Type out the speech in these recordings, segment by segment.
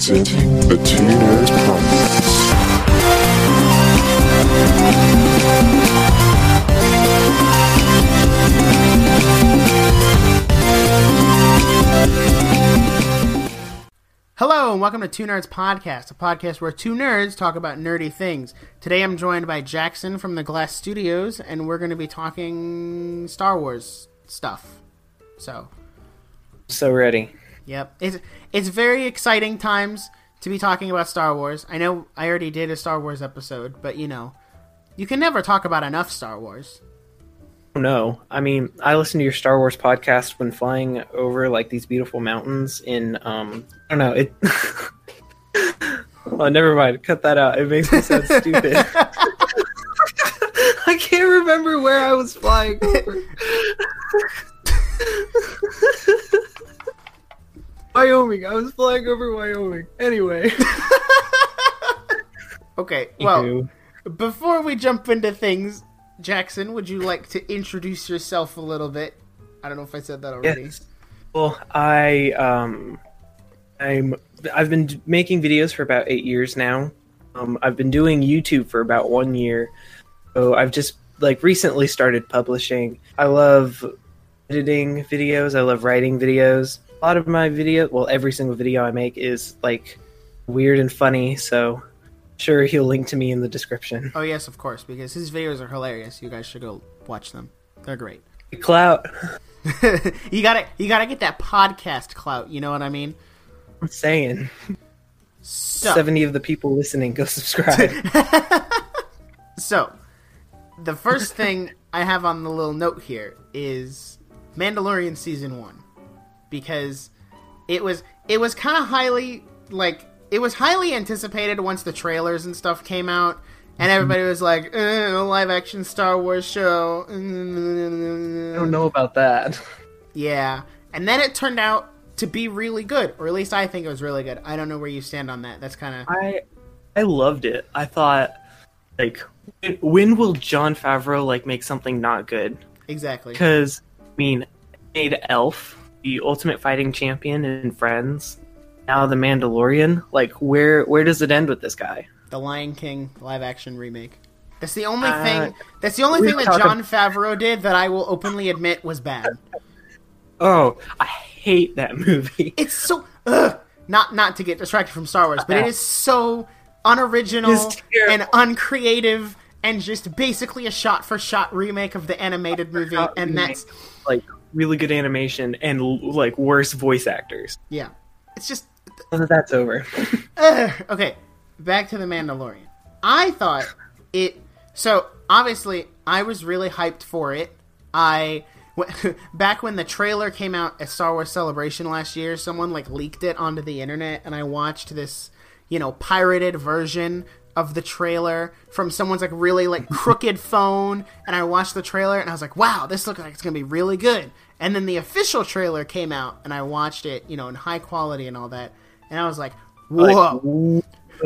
Presenting a Two Nerds Podcast. Hello and welcome to Two Nerds Podcast, a podcast where two nerds talk about nerdy things. Today I'm joined by Jackson from the Glas Studios, and we're going to be talking Star Wars stuff. So, So ready. Yep, it's it's very exciting times to be talking about Star Wars. I know I already did a Star Wars episode, but you know, you can never talk about enough Star Wars. Oh, no, I mean, I listen to your Star Wars podcast when flying over like these beautiful mountains in um I don't know, it Oh, never mind. Cut that out. It makes me sound stupid. I can't remember where I was flying over. Wyoming. I was flying over Wyoming. Anyway. Okay, well, before we jump into things, Jackson, would you like to introduce yourself a little bit? I don't know if I said that already. Yes. Well, I um, I'm I've been making videos for about eight years now. Um, I've been doing YouTube for about one year, so I've just like recently started publishing. I love editing videos. I love writing videos. A lot of my video, well, every single video I make is like weird and funny. So, sure, he'll link to me in the description. Oh yes, of course, because his videos are hilarious. You guys should go watch them. They're great. Clout. you gotta you gotta get that podcast clout. You know what I mean? I'm saying, So, seventy of the people listening go subscribe. so the first thing I have on the little note here is Mandalorian season one because it was it was kind of highly like it was highly anticipated once the trailers and stuff came out. And everybody was like, eh, a live action Star Wars show. I don't know about that. Yeah, and then it turned out to be really good, or at least I think it was really good. I don't know where you stand on that. That's kind of I I loved it. I thought like when- when will Jon Favreau like make something not good? exactly. Because I mean, made Elf the ultimate fighting champion and Friends. Now the Mandalorian. Like where where does it end with this guy? The Lion King live action remake. That's the only Uh, thing. That's the only thing that Jon Favreau did that I will openly admit was bad. Oh, I hate that movie. It's so ugh, not not to get distracted from Star Wars, but it is so unoriginal and uncreative, and just basically a shot for shot remake of the animated movie, and that's like really good animation and like worse voice actors. yeah. It's just So That's over. Ugh. okay, back to the Mandalorian. I thought it. So obviously, I was really hyped for it. I w- back when the trailer came out at Star Wars Celebration last year, someone like leaked it onto the internet, and I watched this, you know, pirated version of the trailer from someone's like really like crooked phone and I watched the trailer and I was like, "Wow, this looks like it's going to be really good." And then the official trailer came out and I watched it, you know, in high quality and all that. And I was like, "Whoa."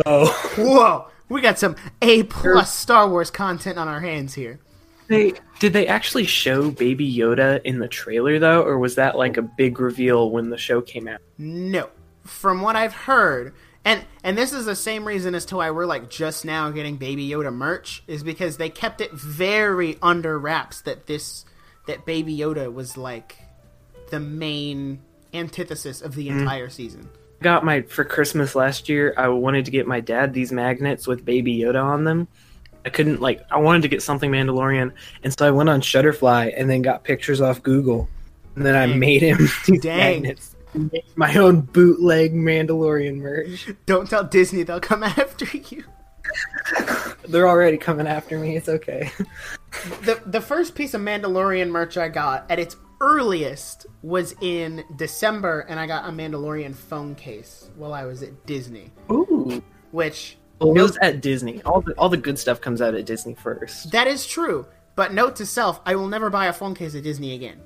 Oh, Whoa, we got some A plus Star Wars content on our hands here. they did they actually show Baby Yoda in the trailer though, or was that like a big reveal when the show came out? No, from what I've heard, and and this is the same reason as to why we're like just now getting Baby Yoda merch is because they kept it very under wraps that this that Baby Yoda was like the main antithesis of the mm. entire season. got my for Christmas last year. I wanted to get my dad these magnets with Baby Yoda on them. I couldn't like I wanted to get something Mandalorian, and so I went on Shutterfly and then got pictures off Google, and then I made him these Dang. magnets. Made My own bootleg Mandalorian merch. Don't tell Disney; they'll come after you. They're already coming after me. It's okay. the the first piece of Mandalorian merch I got at its earliest was in December, and I got a Mandalorian phone case while I was at Disney, Ooh, which well, it was at Disney. All the all the good stuff comes out at Disney first. that is true. But note to self: I will never buy a phone case at Disney again.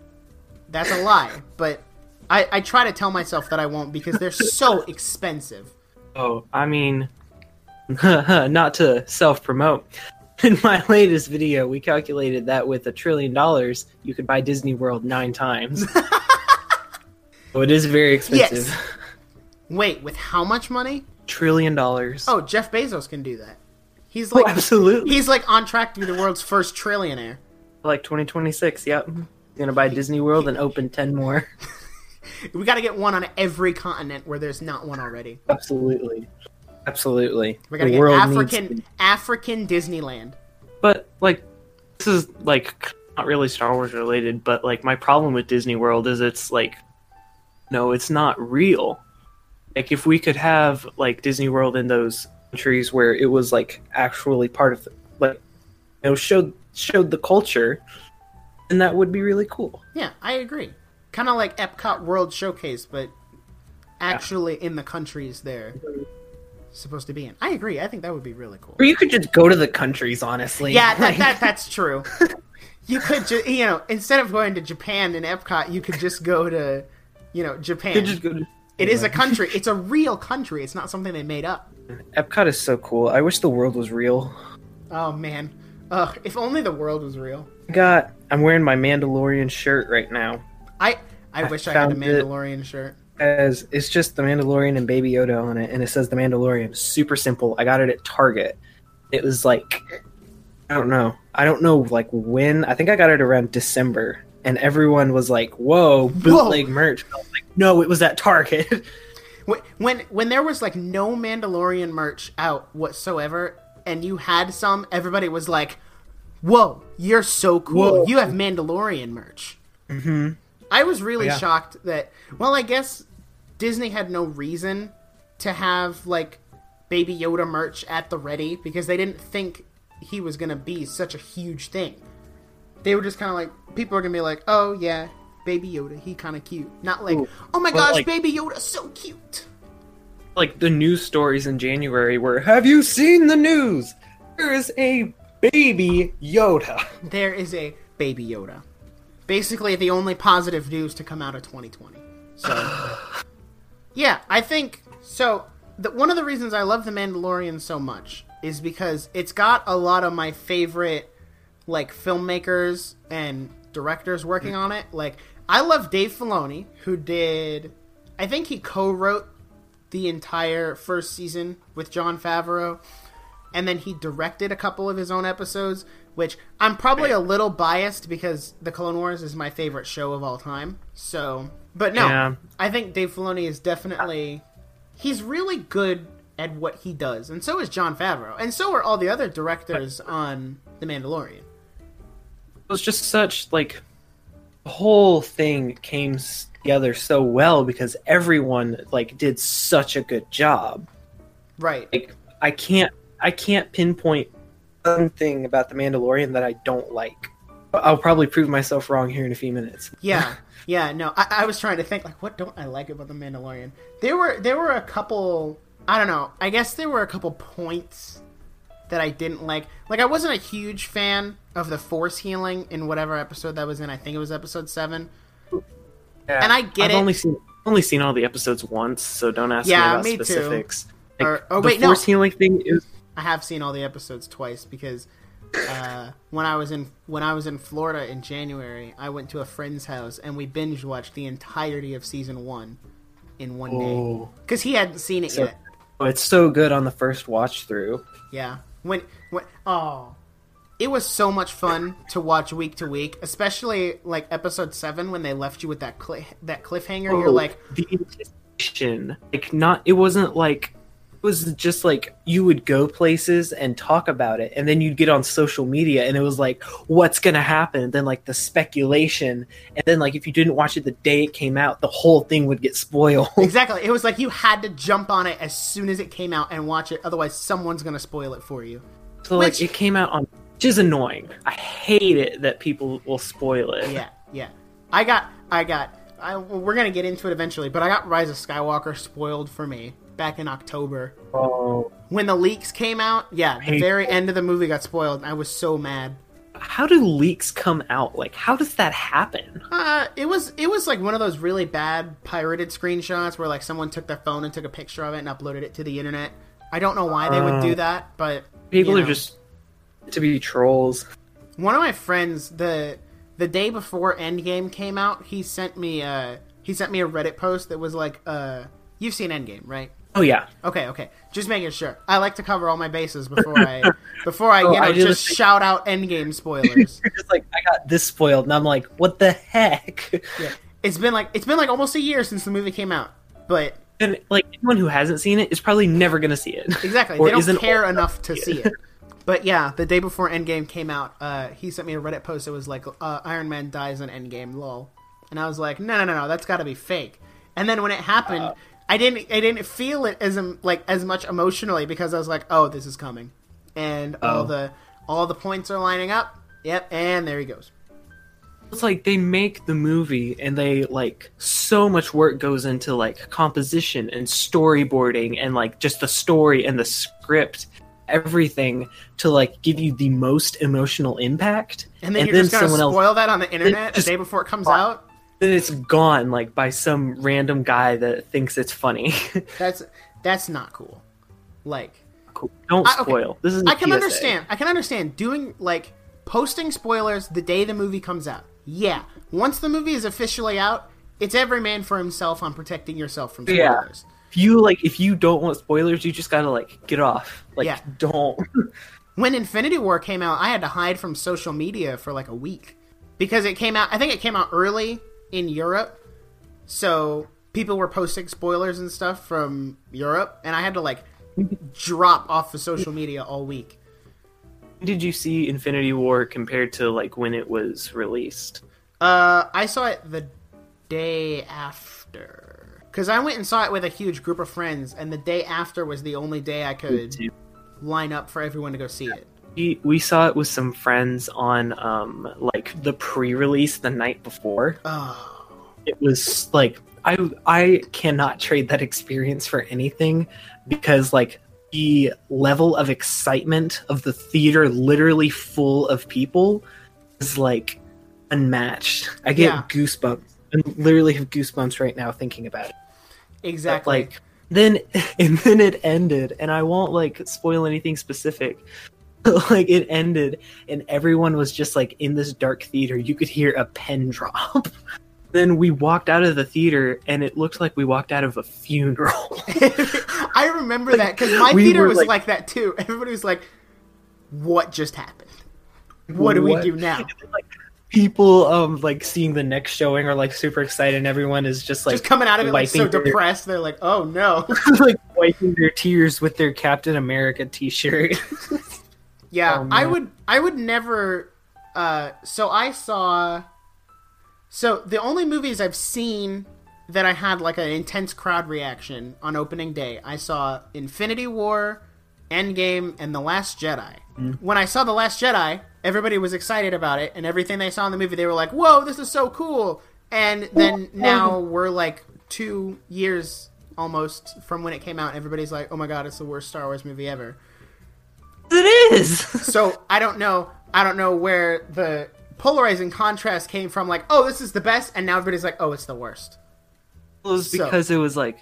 That's a lie, but I, I try to tell myself that I won't because they're so expensive. Oh, I mean, not to self promote. In my latest video, we calculated that with a trillion dollars, you could buy Disney World nine times. so it is very expensive. Yes. Wait, with how much money? Trillion dollars. Oh, Jeff Bezos can do that. He's Oh, like absolutely. he's like on track to be the world's first trillionaire. like 2026. Yep. Gonna buy Disney World and open 10 more. We got to get one on every continent where there's not one already. Absolutely. Absolutely. We got to The get African African Disneyland. But like this is like not really Star Wars related, but like my problem with Disney World is it's like no, it's not real. Like if we could have like Disney World in those countries where it was like actually part of the, like you know showed showed the culture, and that would be really cool. Yeah, I agree. Kind of like Epcot World Showcase, but actually in the countries they're supposed to be in. I agree. I think that would be really cool. Or you could just go to the countries, honestly. Yeah, that, Like- that that's true. You could just, you know, instead of going to Japan and Epcot, you could just go to, you know, Japan. you could just go to It is a country. It's a real country. It's not something they made up. Epcot is so cool. I wish the world was real. Oh man. Ugh, if only the world was real. I got I'm wearing my Mandalorian shirt right now. I I, I wish I had a. Mandalorian shirt. As it's just the Mandalorian and Baby Yoda on it, and it says the Mandalorian. Super simple. I got it at Target. It was like I don't know. I don't know like when. I think I got it around December, and everyone was like, "Whoa, bootleg merch!" I was like, "No, it was at Target." When, when when there was like no Mandalorian merch out whatsoever, and you had some, everybody was like, "Whoa, you're so cool! Whoa. You have Mandalorian merch." Mm-hmm. I was really Yeah. shocked that. Well, I guess Disney had no reason to have like Baby Yoda merch at the ready because they didn't think he was gonna be such a huge thing. They were just kind of like people are gonna be like, "Oh yeah, Baby Yoda, he kind of cute." Not like, Ooh. "Oh my Well, gosh, like- Baby Yoda, so cute." like the news stories in January were, "Have you seen the news? There is a baby Yoda." there is a baby Yoda. Basically, the only positive news to come out of 2020. So, yeah, I think so. The, one of the reasons I love The Mandalorian so much is because it's got a lot of my favorite, like, filmmakers and directors working hmm. on it. Like, I love Dave Filoni, who did, I think he co wrote the entire first season with Jon Favreau and then he directed a couple of his own episodes, which I'm probably a little biased because The Clone Wars is my favorite show of all time. So, but no, Yeah. I think Dave Filoni is definitely he's really good at what he does, and so is Jon Favreau, and so are all the other directors on The Mandalorian. it was just such like the whole thing came together so well because everyone like did such a good job Right. like i can't i can't pinpoint one thing about the mandalorian that i don't like i'll probably prove myself wrong here in a few minutes Yeah, yeah. No, I, I was trying to think like, what don't I like about the Mandalorian? There were there were a couple. I don't know. I guess there were a couple points that I didn't like. Like I wasn't a huge fan of the Force healing in whatever episode that was in. I think it was episode seven. And I get it I've it. only seen only seen all the episodes once so don't ask Yeah, me about me too. specifics Like, Or- oh, the wait, no. force healing thing is I have seen all the episodes twice because uh, when I was in when I was in Florida in January, I went to a friend's house and we binge watched the entirety of season one in one day oh, because he hadn't seen it So- yet. it's so good on the first watch through Yeah. When when oh, it was so much fun to watch week to week, especially like episode seven when they left you with that cli- that cliffhanger. You're Oh, like, the anticipation like not it wasn't like was just like you would go places and talk about it and then you'd get on social media and it was like what's gonna happen and then like the speculation and then like if you didn't watch it the day it came out the whole thing would get spoiled exactly. It was like you had to jump on it as soon as it came out and watch it, otherwise someone's gonna spoil it for you. so like it came out on which is annoying i hate it that people will spoil it Yeah, yeah. I got, I got. I, we're gonna get into it eventually, but I got Rise of Skywalker spoiled for me back in October oh when the leaks came out. Yeah, the very end of the movie got spoiled. and I was so mad. how do leaks come out like how does that happen Uh, it was it was like one of those really bad pirated screenshots where like someone took their phone and took a picture of it and uploaded it to the internet. I don't know why they would do that, but people you are just to be trolls one of my friends the the day before Endgame came out. He sent me a he sent me a Reddit post that was like uh You've seen Endgame, right? Oh yeah, Okay, okay. Just making sure. I like to cover all my bases before I before I Oh, you know I just shout out Endgame spoilers. just like I got this spoiled, and I'm like, what the heck? yeah. It's been like it's been like almost a year since the movie came out, but And like anyone who hasn't seen it is probably never gonna see it. exactly they don't care enough to see it. But yeah, the day before Endgame came out, uh, he sent me a Reddit post. It was like uh, Iron Man dies in Endgame, lol. And I was like, no, no, no, no, that's got to be fake. And then when it happened, Uh. I didn't, I didn't feel it as like as much emotionally because I was like, oh, this is coming, and all Oh. the all the points are lining up. Yep, and there he goes. It's like they make the movie and they like so much work goes into like composition and storyboarding and like just the story and the script, everything to like give you the most emotional impact. And then you're just gonna someone else spoil that on the internet a day before it comes out. Then it's gone like by some random guy that thinks it's funny. That's that's not cool. Like, cool. Don't I- okay, spoil. This is I can PSA. understand. I can understand doing like posting spoilers the day the movie comes out. Yeah, once the movie is officially out, it's every man for himself on protecting yourself from Yeah. spoilers. If you like if you don't want spoilers, you just gotta like get off. Like Yeah. don't When Infinity War came out, I had to hide from social media for like a week because it came out. I think it came out early in Europe, so people were posting spoilers and stuff from Europe, and I had to like drop off of social media all week. did you see Infinity War compared to like when it was released? Uh, I saw it the day after because I went and saw it with a huge group of friends, and the day after was the only day I could line up for everyone to go see it. We, we saw it with some friends on um like the pre-release the night before. Oh, It was like I I cannot trade that experience for anything because like the level of excitement of the theater literally full of people is like unmatched. I get Yeah. goosebumps. I literally have goosebumps right now thinking about it. But, exactly. like then and then it ended and i won't like spoil anything specific like it ended and everyone was just like in this dark theater you could hear a pen drop then we walked out of the theater and it looked like we walked out of a funeral I remember that because my we theater was like- like, that too. Everybody was like, "What just happened? What do we do now?" like people um like seeing the next showing are like super excited and everyone is just like Just coming out of it like so their- depressed, they're like, "Oh no." like wiping their tears with their captain america t-shirt Yeah, Oh, I would I would never uh so I saw so the only movies I've seen that I had like an intense crowd reaction on opening day, I saw Infinity War, Endgame, and The Last Jedi. When I saw The Last Jedi, everybody was excited about it, and everything they saw in the movie, they were like, "Whoa, this is so cool!" And then now we're like two years almost from when it came out, and everybody's like, "Oh my god, it's the worst Star Wars movie ever." It is so I don't know. I don't know where the polarizing contrast came from. Like, oh, this is the best, and now everybody's like, oh, it's the worst. It was So- because it was like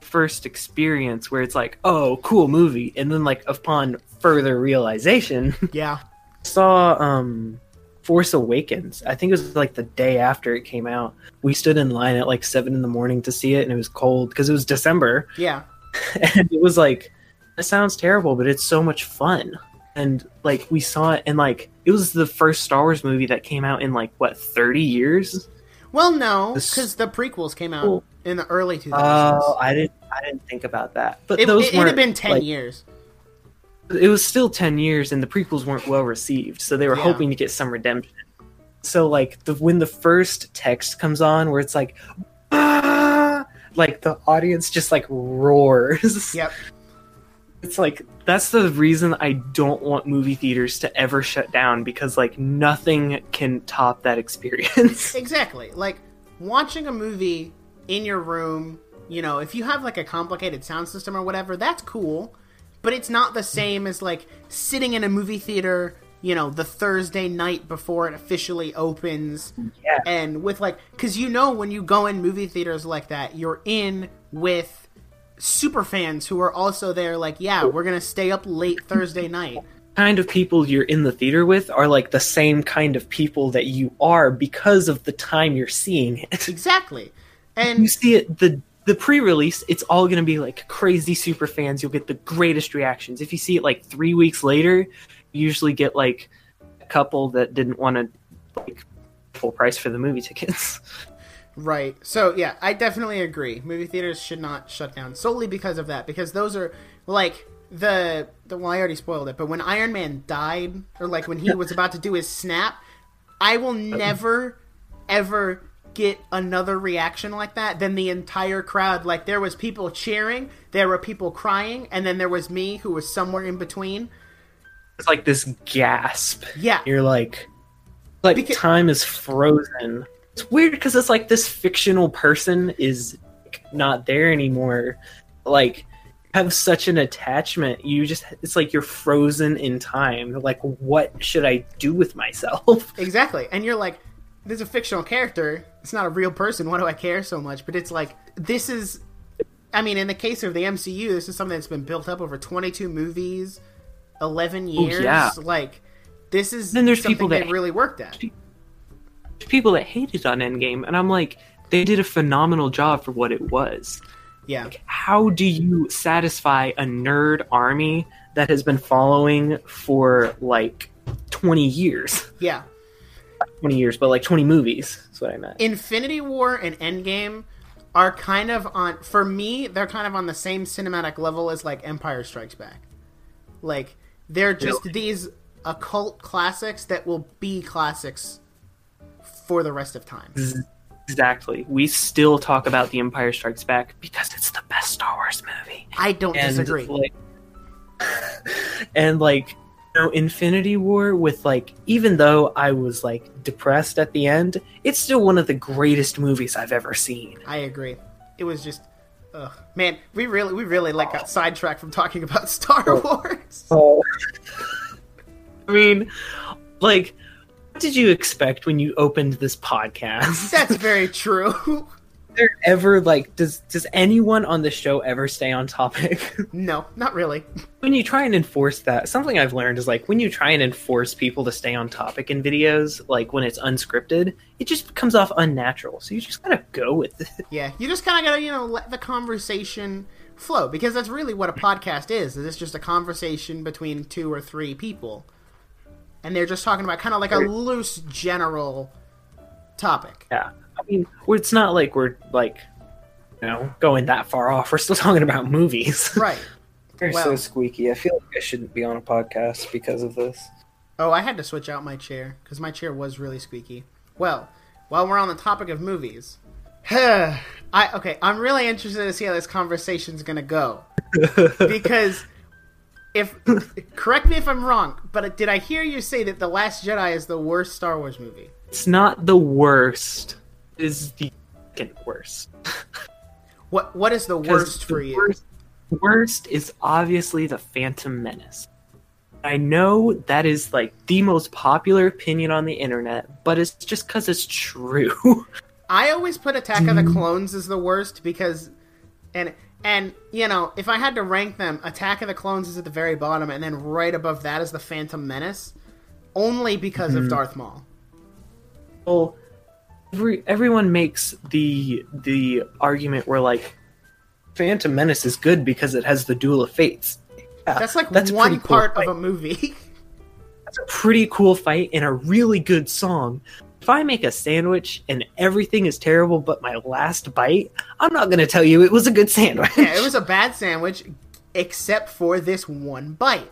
first experience where it's like, oh, cool movie, and then like upon further realization, Yeah, saw um Force Awakens. I think it was like the day after it came out. We stood in line at like seven in the morning to see it, and it was cold because it was December, yeah, and it was like, it sounds terrible, but it's so much fun. And like we saw it, and like it was the first Star Wars movie that came out in like what thirty years. Well, no, because the prequels came out Cool. in the early 2000s. Oh, I didn't, I didn't think about that. But it, those it, were had been 10 like, years. it was still 10 years and the prequels weren't well received so they were Yeah. hoping to get some redemption so like the when the first text comes on where it's like ah, like the audience just like roars Yep. it's like that's the reason i don't want movie theaters to ever shut down because like nothing can top that experience Exactly. Like watching a movie in your room, you know, if you have like a complicated sound system or whatever, that's cool. But it's not the same as like sitting in a movie theater, you know, the Thursday night before it officially opens. yeah And with like, because you know, when you go in movie theaters like that, you're in with super fans who are also there, like, yeah, we're to stay up late Thursday night. kind of people you're in the theater with are like the same kind of people that you are because of the time you're seeing it Exactly. And you see it the the pre-release, it's all going to be like crazy super fans. You'll get the greatest reactions. If you see it like three weeks later, you usually get like a couple that didn't want to like full price for the movie tickets. Right. So yeah, I definitely agree. Movie theaters should not shut down solely because of that. Because those are like the the well, I already spoiled it. But when Iron Man died, or like when he was about to do his snap, I will never ever get another reaction like that than the entire crowd. Like there was people cheering, there were people crying, and then there was me who was somewhere in between. It's like this gasp. Yeah. You're like, like Because- time is frozen. It's weird because it's like this fictional person is not there anymore. Like, have such an attachment. You just, it's like you're frozen in time. Like, what should I do with myself? Exactly. And you're like, this is a fictional character. It's not a real person. Why do I care so much? But it's like, this is. I mean, in the case of the MCU, this is something that's been built up over 22 movies, 11 years. yeah. Like, this is Then there's something people they that- really worked at. People that hated on Endgame, and I'm like, they did a phenomenal job for what it was. Yeah. how do you satisfy a nerd army that has been following for like 20 years Yeah. 20 years but like 20 movies that's what i meant Infinity War and Endgame are kind of on. For me, they're kind of on the same cinematic level as, like, Empire Strikes Back. Like, they're just these occult classics that will be classics for the rest of time. exactly we still talk about the empire strikes back because it's the best star wars movie I don't and disagree. like and like you know infinity war with like even though i was like depressed at the end it's still one of the greatest movies i've ever seen I agree. It was just, ugh. man. We really, we really like got sidetracked from talking about Star oh. Wars. Oh. I mean, like, did you expect when you opened this podcast? That's very true. there ever like does does anyone on the show ever stay on topic? no, not really. when you try and enforce that, something I've learned is like when you try and enforce people to stay on topic in videos, like when it's unscripted, it just comes off unnatural. So you just gotta go with it. Yeah, you just kind of gotta, you know, let the conversation flow because that's really what a podcast is. Is it's just a conversation between two or three people, and they're just talking about kind of like a loose general topic. Yeah. I mean, it's not like we're like, you know, going that far off. We're still talking about movies. Right. You're Well- so squeaky. I feel like I shouldn't be on a podcast because of this. Oh, I had to switch out my chair because my chair was really squeaky. Well, while we're on the topic of movies, I okay, I'm really interested to see how this conversation's gonna go because if correct me if I'm wrong, but did I hear you say that the Last Jedi is the worst Star Wars movie? It's not the worst. It is the second worst. What what is the worst the for you? Worst, worst is obviously the Phantom Menace. I know that is like the most popular opinion on the internet, but it's just because it's true. I always put Attack of the mm. Clones as the worst because, and and you know, if I had to rank them, Attack of the Clones is at the very bottom, and then right above that is the Phantom Menace, only because of hmm. Darth Maul. well, every, everyone makes the the argument where like Phantom Menace is good because it has the Duel of Fates. Yeah, That's like that's one pretty cool part of a movie. That's a pretty cool fight and a really good song. If I make a sandwich and everything is terrible but my last bite, I'm not going to tell you it was a good sandwich. yeah, it was a bad sandwich, except for this one bite.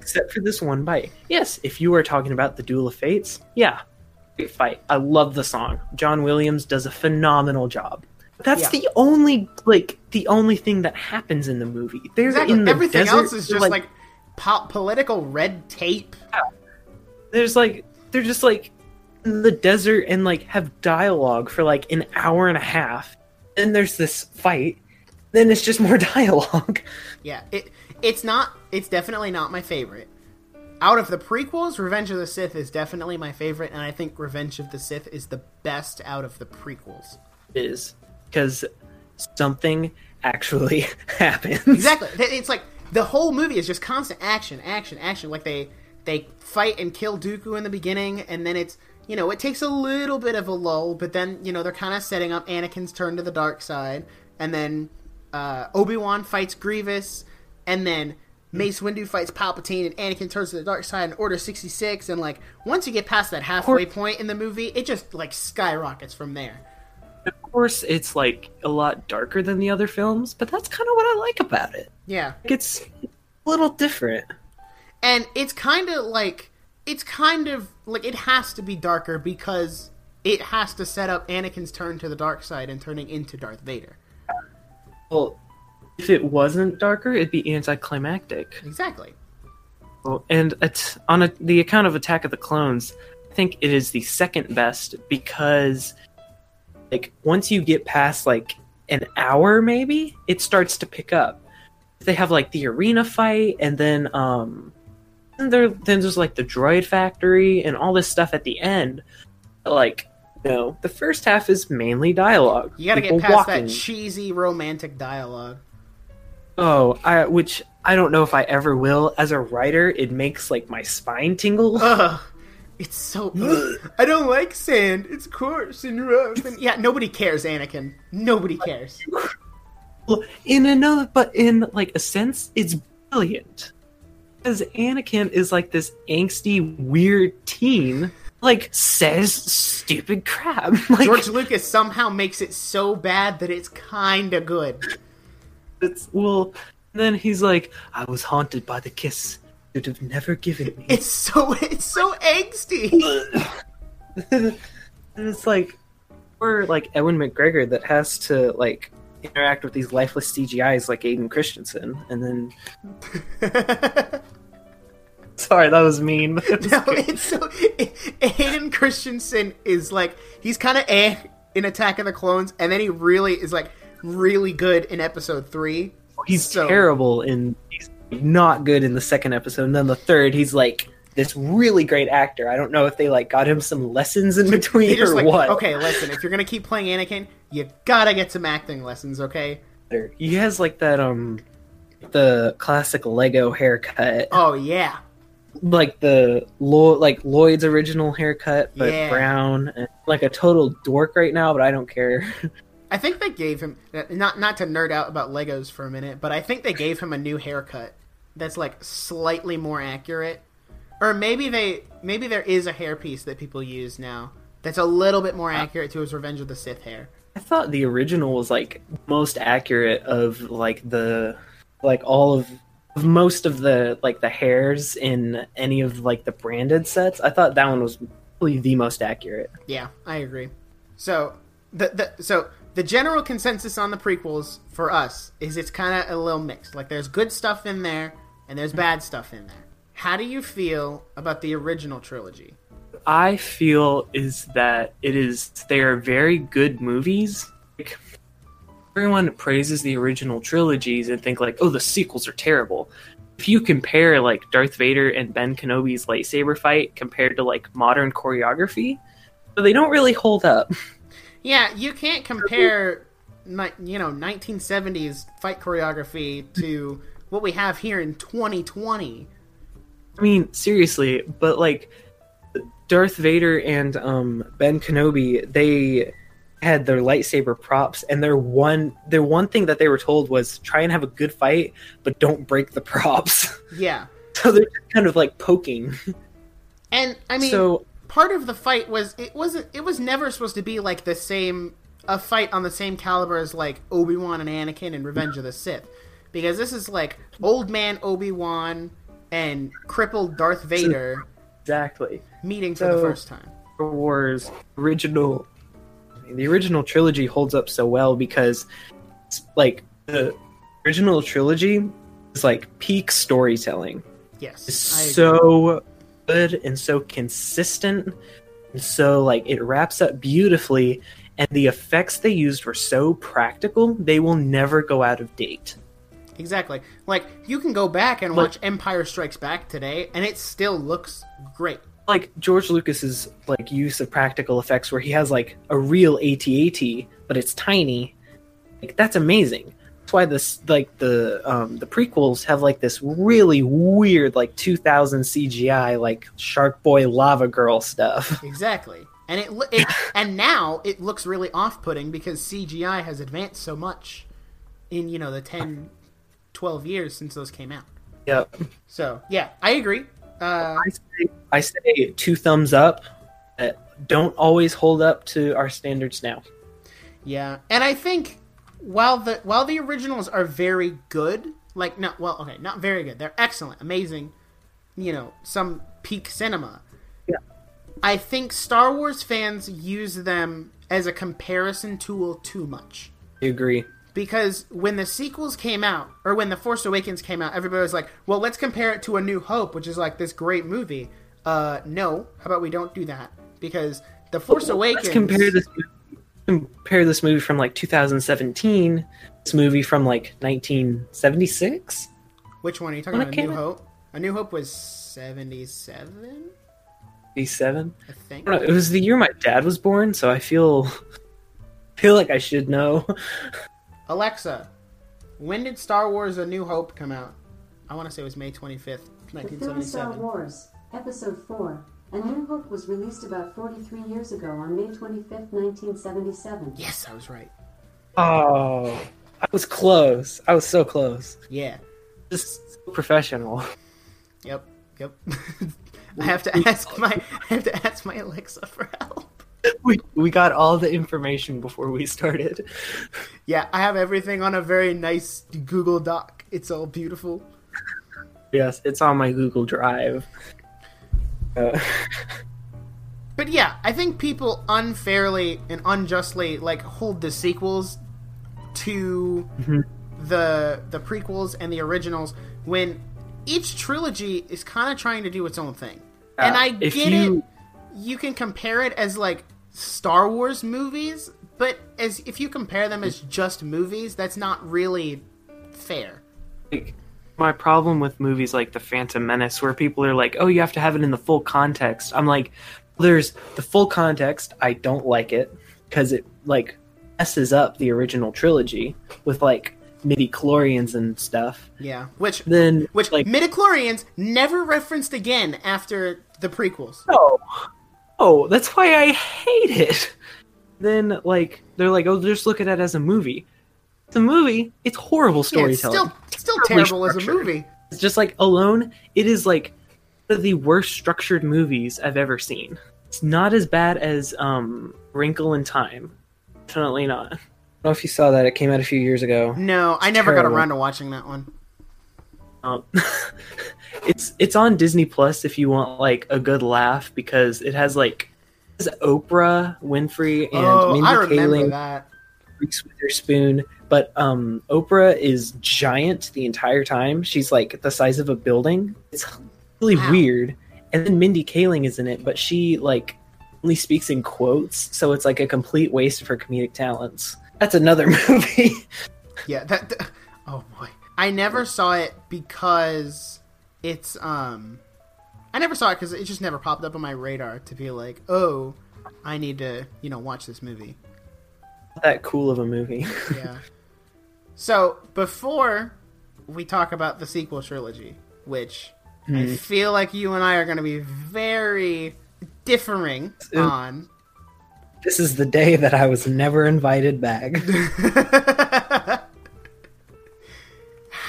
Except for this one bite. Yes, if you are talking about the Duel of Fates, yeah, great fight. I love the song. John Williams does a phenomenal job. That's Yeah. the only like the only thing that happens in the movie. They're Exactly. in the Everything desert, else is just like, po- political red tape. there's like they're just like in the desert and like have dialogue for like an hour and a half. Then there's this fight. Then it's just more dialogue. Yeah, it it's not. It's definitely not my favorite. Out of the prequels, Revenge of the Sith is definitely my favorite, and I think Revenge of the Sith is the best out of the prequels. Is because something actually happens. Exactly. It's like the whole movie is just constant action, action, action. Like they they fight and kill Dooku in the beginning, and then it's you know, it takes a little bit of a lull, but then, you know, they're kind of setting up Anakin's turn to the dark side, and then uh, Obi Wan fights Grievous, and then Mace Windu fights Palpatine, and Anakin turns to the dark side, and Order sixty six, and like once you get past that halfway point in the movie, it just like skyrockets from there. Of course, it's like a lot darker than the other films, but that's kind of what I like about it. Yeah, Like, It's a little different. and it's kind of like it's kind of like it has to be darker because it has to set up Anakin's turn to the dark side and turning into Darth Vader. Well, if it wasn't darker, it'd be anticlimactic. Exactly. Well, and it's on a, the account of Attack of the Clones, I think it is the second best because, like, once you get past like an hour, maybe it starts to pick up. They have like the arena fight, and then um, and there then there's like the droid factory and all this stuff at the end. Like, no, the first half is mainly dialogue. You got to People get past walking. that cheesy romantic dialogue. Oh, I which I don't know if I ever will. As a writer, it makes like my spine tingle. Ugh. It's so. I don't like sand. It's coarse and rough. And yeah, nobody cares, Anakin. Nobody cares. Well, in another, but in like a sense, it's brilliant because Anakin is like this angsty, weird teen. Like says stupid crap. Like George Lucas somehow makes it so bad that it's kind of good. it's well. Then he's like, "I was haunted by the kiss you'd have never given me." It's so it's so angsty. and it's like or like Ewan McGregor that has to like interact with these lifeless CGIs like Hayden Christensen, and then sorry that was mean. But it was no, good. it's so. Hayden Christensen is like he's kind of eh in Attack of the Clones, and then he really is like really good in Episode Three. he's so- terrible in he's not good in the second episode, and then the third he's like this really great actor. I don't know if they like got him some lessons in between or like what. okay, listen. If you're gonna keep playing Anakin, you gotta get some acting lessons. Okay. He has like that um the classic Lego haircut. Oh yeah. Like the Lo- like Lloyd's original haircut, but Yeah. brown, and like a total dork right now. But I don't care. I think they gave him uh, not not to nerd out about Legos for a minute, but I think they gave him a new haircut that's like slightly more accurate. Or maybe they maybe there is a hairpiece that people use now that's a little bit more uh, accurate to his Revenge of the Sith hair. I thought the original was like most accurate of like the like all of most of the like the hairs in any of like the branded sets. I thought that one was probably the most accurate. Yeah, I agree. So the, the so the general consensus on the prequels for us is it's kind of a little mixed. Like there's good stuff in there and there's bad stuff in there. How do you feel about the original trilogy? I feel is that it is they are very good movies. Like, everyone praises the original trilogies and think like, oh, the sequels are terrible. If you compare like Darth Vader and Ben Kenobi's lightsaber fight compared to like modern choreography, they don't really hold up. Yeah, you can't compare, you know, 1970s fight choreography to what we have here in 2020. I mean, seriously, but like Darth Vader and um, Ben Kenobi, they had their lightsaber props, and their one their one thing that they were told was try and have a good fight, but don't break the props. Yeah, so they're just kind of like poking. and I mean, so part of the fight was it wasn't it was never supposed to be like the same a fight on the same caliber as like Obi Wan and Anakin and Revenge of the Sith, because this is like old man Obi Wan and crippled Darth Vader exactly, meeting for the first time. Star Wars original, the original trilogy holds up so well because, it's like the original trilogy is like peak storytelling. Yes, is I agree. so good and so consistent and so like it wraps up beautifully and the effects they used were so practical they will never go out of date Exactly. Like you can go back and watch Empire Strikes Back today, and it still looks great. Like george lucas's like use of practical effects where he has like a real at-at but it's tiny like that's amazing That's why this like the um the prequels have like this really weird like 2000 CGI like Shark Boy Lava Girl stuff. Exactly. And it, it and now it looks really off-putting because CGI has advanced so much in, you know, the 10 12 years since those came out. Yep. So, yeah, I agree. Uh, I say, I say two thumbs up. That don't always hold up to our standards now. yeah. And I think while the while the originals are very good, like not well, okay, not very good. They're excellent, amazing, you know, some peak cinema. Yeah. I think Star Wars fans use them as a comparison tool too much. I agree. Because when the sequels came out or when the force awakens came out everybody was like well let's compare it to a new hope which is like this great movie uh no how about we don't do that because the force awakens Let's compare this compare this movie from like 2017. This movie from like 1976. which one are you talking when about a new out? hope a new hope was 77 87. i think I know, It was the year my dad was born, so I feel feel like I should know. alexa when did star wars a new hope come out i want to say it was may 25th The film Star 1977 Wars, Episode 4, A New Hope was released about 43 years ago on May 25th, 1977. yes i was right Oh, I was close. I was so close. yeah Just so professional. Yep, yep. I have to ask my I have to ask my Alexa for help. We we got all the information before we started. Yeah, I have everything on a very nice Google Doc. It's all beautiful. Yes, it's on my Google Drive. Uh, But yeah, I think people unfairly and unjustly like hold the sequels to the the prequels and the originals when each trilogy is kind of trying to do its own thing. and Uh, I get you- it. You can compare it as like Star Wars movies, but as if you compare them as just movies, that's not really fair. like my problem with movies like The Phantom Menace, where people are like, "Oh, you have to have it in the full context." I'm like, "There's the full context. I don't like it because it like messes up the original trilogy with like midichlorians and stuff." Yeah, which Then which like, midichlorians never referenced again after the prequels. no, oh, that's why I hate it. Then like they're like, "Oh, just look at it as a movie." It's a movie. It's horrible Yeah, it's storytelling. still still Terribly terrible as a movie. It's just like Alone, it is like one of the worst structured movies I've ever seen. It's not as bad as um, Wrinkle in Time. Definitely not. I don't know if you saw that. It came out a few years ago. No, I never got around to watching that one. Um, it's it's on Disney Plus if you want like a good laugh because it has like it has Oprah Winfrey and oh, Mindy I remember Kaling, that. Reese Witherspoon. But um, Oprah is giant the entire time. She's like the size of a building. It's really Wow. weird. And then Mindy Kaling is in it, but she like only speaks in quotes, so it's like a complete waste of her comedic talents. That's another movie. Yeah, that. th- oh boy, I never saw it because it's um, I never saw it because it just never popped up on my radar to be like, oh, I need to you know watch this movie. That cool of a movie. Yeah. so before we talk about the sequel trilogy, which I feel like you and I are going to be very differing Ooh. on. this is the day that I was never invited back.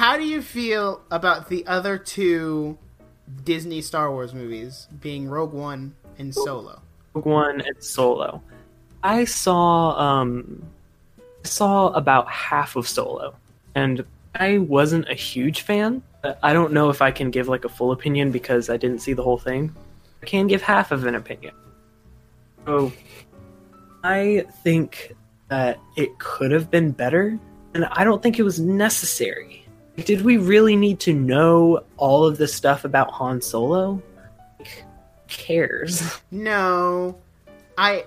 How do you feel about the other two Disney Star Wars movies being Rogue One and Solo? Rogue One and Solo. I saw um I saw about half of Solo and I wasn't a huge fan. I don't know if I can give like a full opinion because I didn't see the whole thing. I can give half of an opinion. So I think that it could have been better and I don't think it was necessary. Did we really need to know all of this stuff about Han Solo? Like, cares? No, I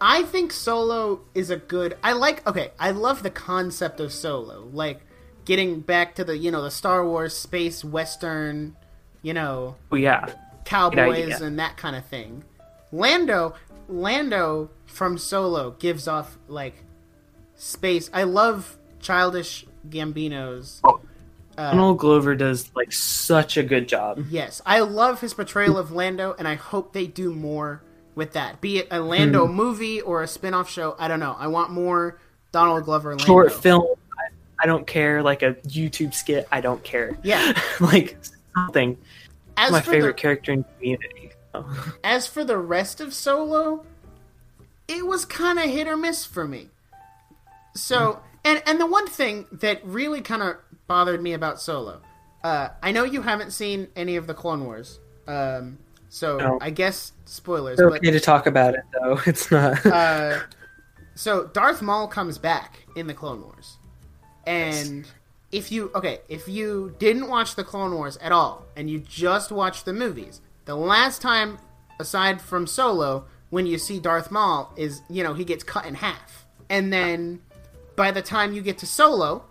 I think Solo is a good. I like. Okay, I love the concept of Solo, like getting back to the you know the Star Wars space western, you know Oh yeah. cowboys and that kind of thing. Lando, Lando from Solo gives off like space. I love childish Gambino's. Oh. Uh, Donald Glover does like such a good job. yes, I love his portrayal of Lando, and I hope they do more with that. Be it a Lando Hmm. movie or a spin-off show, I don't know. I want more Donald Glover Lando. Short film, I, I don't care. Like a YouTube skit, I don't care. Yeah. like something. As My favorite the, character in Community. Oh. as for the rest of Solo, it was kind of hit or miss for me. So, and and the one thing that really kind of bothered me about Solo, uh, I know you haven't seen any of the Clone Wars, um, so No. I guess spoilers. It's but okay to talk about it though. It's not. uh, so Darth Maul comes back in the Clone Wars, and if you okay, if you didn't watch the Clone Wars at all and you just watched the movies, the last time aside from Solo when you see Darth Maul is you know he gets cut in half, and then by the time you get to Solo,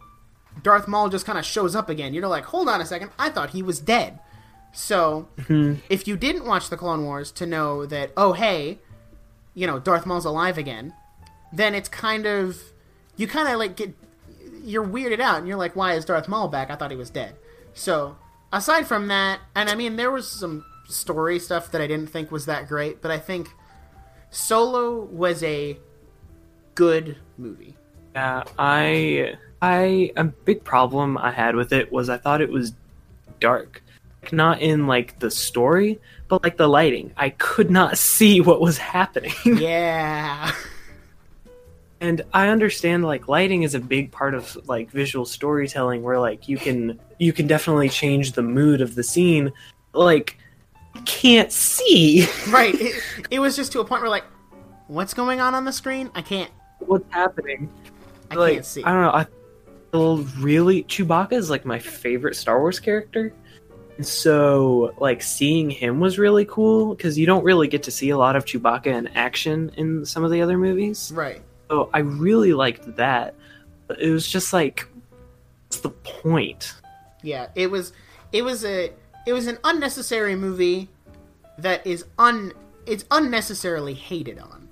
Darth Maul just kind of shows up again. You're like, hold on a second, I thought he was dead. So mm-hmm. if you didn't watch the Clone Wars to know that, oh hey, you know Darth Maul's alive again, then it's kind of you kind of like get you're weirded out and you're like, why is Darth Maul back? I thought he was dead. So aside from that, and I mean there was some story stuff that I didn't think was that great, but I think Solo was a good movie. Yeah, I I a big problem I had with it was I thought it was dark. Not in like the story, but like the lighting. I could not see what was happening. Yeah. and I understand like lighting is a big part of like visual storytelling where like you can you can definitely change the mood of the scene. Like can't see right. It, it was just to a point where like what's going on on the screen? I can't what's happening. I like, can't see. I don't know. I really Chewbacca is like my favorite Star Wars character. And so like seeing him was really cool because you don't really get to see a lot of Chewbacca in action in some of the other movies. Right. So I really liked that. But it was just like what's the point? Yeah, it was it was a it was an unnecessary movie that is un it's unnecessarily hated on.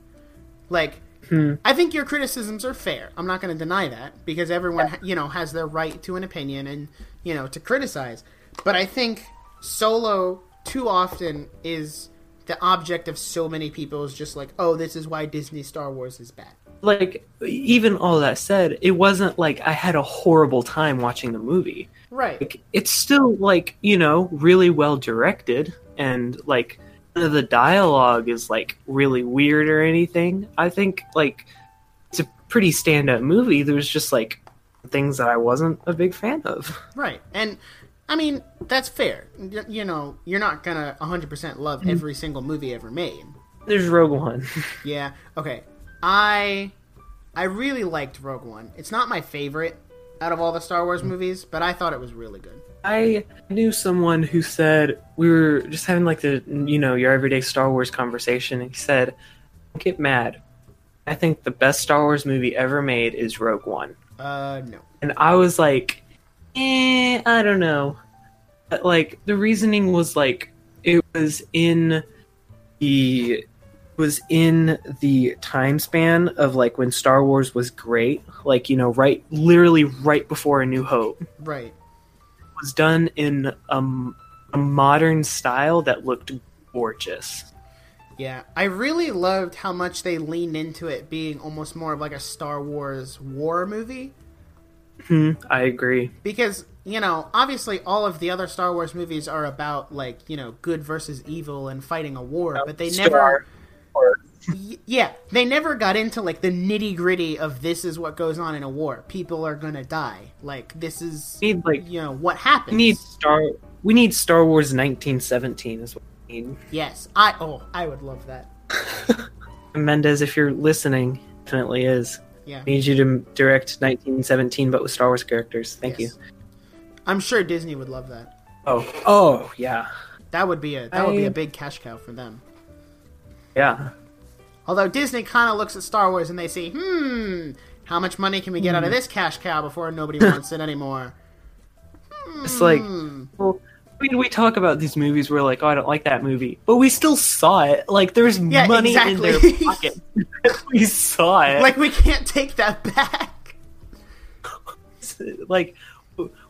Like Hmm. I think your criticisms are fair. I'm not going to deny that because everyone you know has their right to an opinion and you know to criticize. But I think Solo too often is the object of so many people is just like, "Oh, this is why Disney Star Wars is bad." Like even all that said, it wasn't like I had a horrible time watching the movie. Right. like it's still like you know really well directed and like of the dialogue is like really weird or anything i think like it's a pretty stand-up movie there's just like things that i wasn't a big fan of Right. And I mean, that's fair. You know, you're not going to 100% love mm-hmm. every single movie ever made. there's rogue one Yeah. Okay. I I really liked Rogue One. It's not my favorite out of all the Star Wars movies, but I thought it was really good. i knew someone who said we were just having like the you know your everyday star wars conversation and he said don't get mad i think the best star wars movie ever made is rogue one Uh no. And I was like, eh, I don't know. But, like the reasoning was like it was in the was in the time span of like when Star Wars was great, like you know, right literally right before A New Hope. It Right. was done in um, a modern style that looked gorgeous. Yeah. I really loved how much they leaned into it being almost more of like a Star Wars war movie Hmm, I agree. because, you know, obviously all of the other Star Wars movies are about like, you know, good versus evil and fighting a war, but they never Star Wars. Y- yeah, they never got into like the nitty gritty of this is what goes on in a war. People are gonna die. Like this is We need like you know what happens. we need Star we need Star Wars 1917 is what we need. yes, I oh I would love that. Mendes, if you're listening, definitely is. Yeah, I need you to direct 1917, but with Star Wars characters. Thank Yes. you. I'm sure Disney would love that. Oh, oh yeah, That would be a that would be a big cash cow for them. Yeah. Although Disney kind of looks at Star Wars and they see, hmm, how much money can we get out Hmm. of this cash cow before nobody wants it anymore? It's like, Hmm. well, I mean, we talk about these movies where like, oh, I don't like that movie, but we still saw it. Like, there's Yeah, money exactly. in their pocket. we saw it. like we can't take that back. Like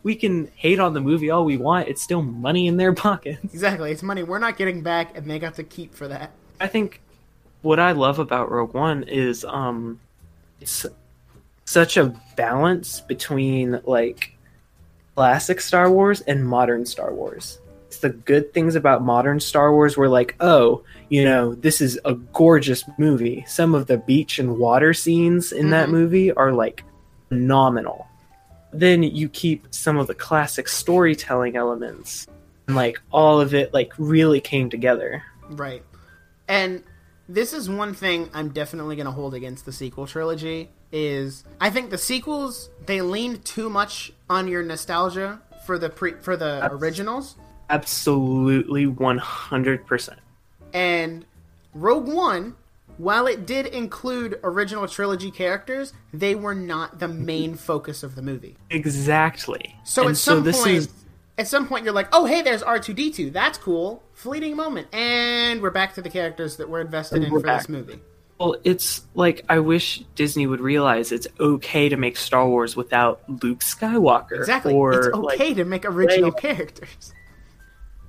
we can hate on the movie all we want. It's still money in their pockets. Exactly. It's money we're not getting back, and they got to keep for that. I think what I love about Rogue One is um, it's such a balance between like classic Star Wars and modern Star Wars. It's the good things about modern Star Wars where like, oh, you know, this is a gorgeous movie. Some of the beach and water scenes in that Mhm. movie are like phenomenal. Then you keep some of the classic storytelling elements and like all of it like really came together. Right. And this is one thing I'm definitely going to hold against the sequel trilogy is I think the sequels they leaned too much on your nostalgia for the pre for the Abs- originals Absolutely 100%. and Rogue One while it did include original trilogy characters, they were not the main focus of the movie. Exactly. So and at some this point, is at some point, you're like, "Oh, hey, there's R2D2. That's cool. Fleeting moment." And we're back to the characters that we're invested in we're for this movie. well, it's like I wish Disney would realize it's okay to make Star Wars without Luke Skywalker. Exactly. Or it's okay like, to make original Leia. characters.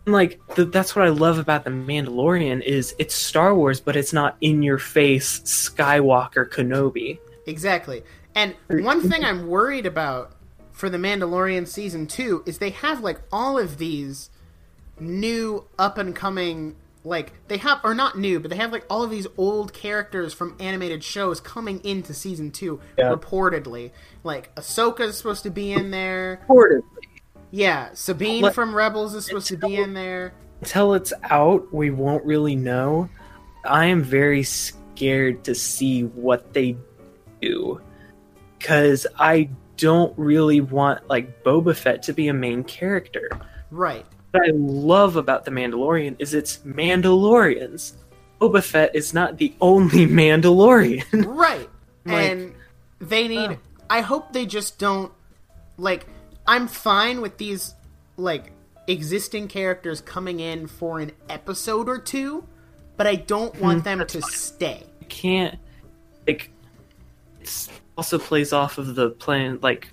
like th- that's what I love about the Mandalorian is it's Star Wars, but it's not in your face Skywalker Kenobi. Exactly. And one thing I'm worried about for the Mandalorian season 2 is they have like all of these new up and coming like they have or not new, but they have like all of these old characters from animated shows coming into season 2 Yeah. reportedly. Like Ahsoka's supposed to be in there. Reportedly yeah, Sabine Let- from Rebels is supposed to be in there. Until it's out, we won't really know. I am very scared to see what they do because I don't really want like Boba Fett to be a main character. Right. What I love about the Mandalorian is it's Mandalorians. Boba Fett is not the only Mandalorian. Right. Like- and they need Oh. I hope they just don't like I'm fine with these like existing characters coming in for an episode or two, but I don't want hmm. them to stay. you can't like also plays off of the plan like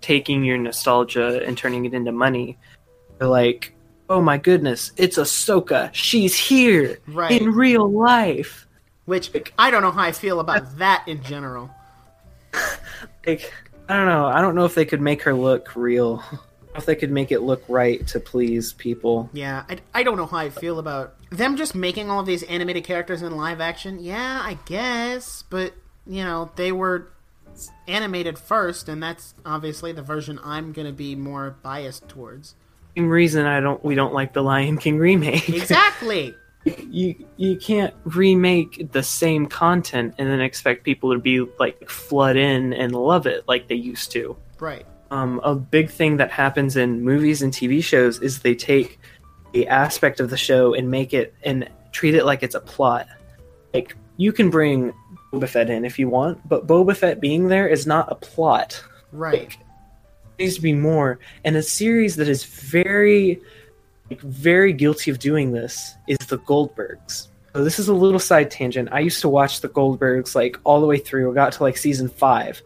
taking your nostalgia and turning it into money They're like oh my goodness it's Ahsoka she's here Right. in real life Which I don't know how I feel about that in general. like I don't know I don't know if they could make her look real if they could make it look right to please people Yeah, I, I don't know how I feel about them just making all of these animated characters in live action. Yeah, I guess, but you know, they were animated first and that's obviously the version I'm going to be more biased towards. same reason I don't we don't like the Lion King remake Exactly. you you can't remake the same content and then expect people to be like flood in and love it like they used to. right. Um, a big thing that happens in movies and TV shows is they take the aspect of the show and make it and treat it like it's a plot. Like you can bring Boba Fett in if you want, but Boba Fett being there is not a plot. Right. There needs to be more. And a series that is very, like, very guilty of doing this is the Goldbergs. So this is a little side tangent. I used to watch the Goldbergs like all the way through. I got to like season five.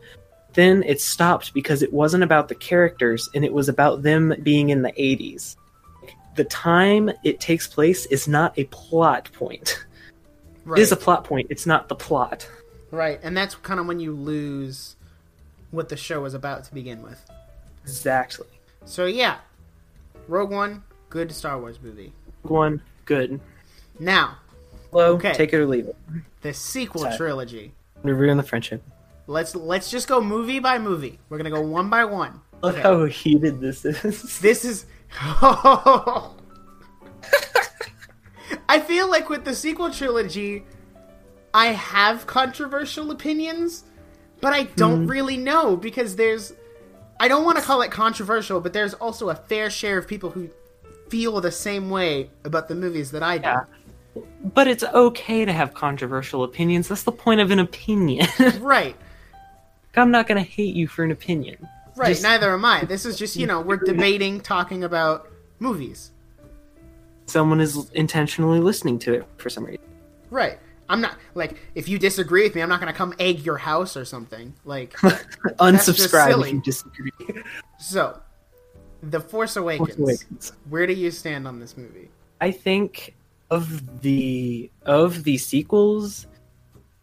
Then it stopped because it wasn't about the characters and it was about them being in the 80s. The time it takes place is not a plot point. Right. It is a plot point. It's not the plot. right. And that's kind of when you lose what the show was about to begin with. Exactly. So yeah. Rogue One, good Star Wars movie. Rogue One good. Now, Hello. Okay. Take it or leave it. the sequel Sorry. trilogy. Ruin the friendship. Let's let's just go movie by movie. We're going to go one by one. Look Okay. how heated this is. This is. Oh. I feel like with the sequel trilogy, I have controversial opinions, but I don't hmm. really know because there's. I don't want to call it controversial, but there's also a fair share of people who feel the same way about the movies that I do. Yeah. But it's okay to have controversial opinions. That's the point of an opinion. Right. I'm not going to hate you for an opinion. Right, Just- neither am I. This is just, you know, we're debating, talking about movies. Someone is intentionally listening to it for some reason. Right. I'm not like if you disagree with me, I'm not gonna come egg your house or something. Like Unsubscribe if you disagree. so, The Force Awakens. Awakens. Where do you stand on this movie? I think of the of the sequels,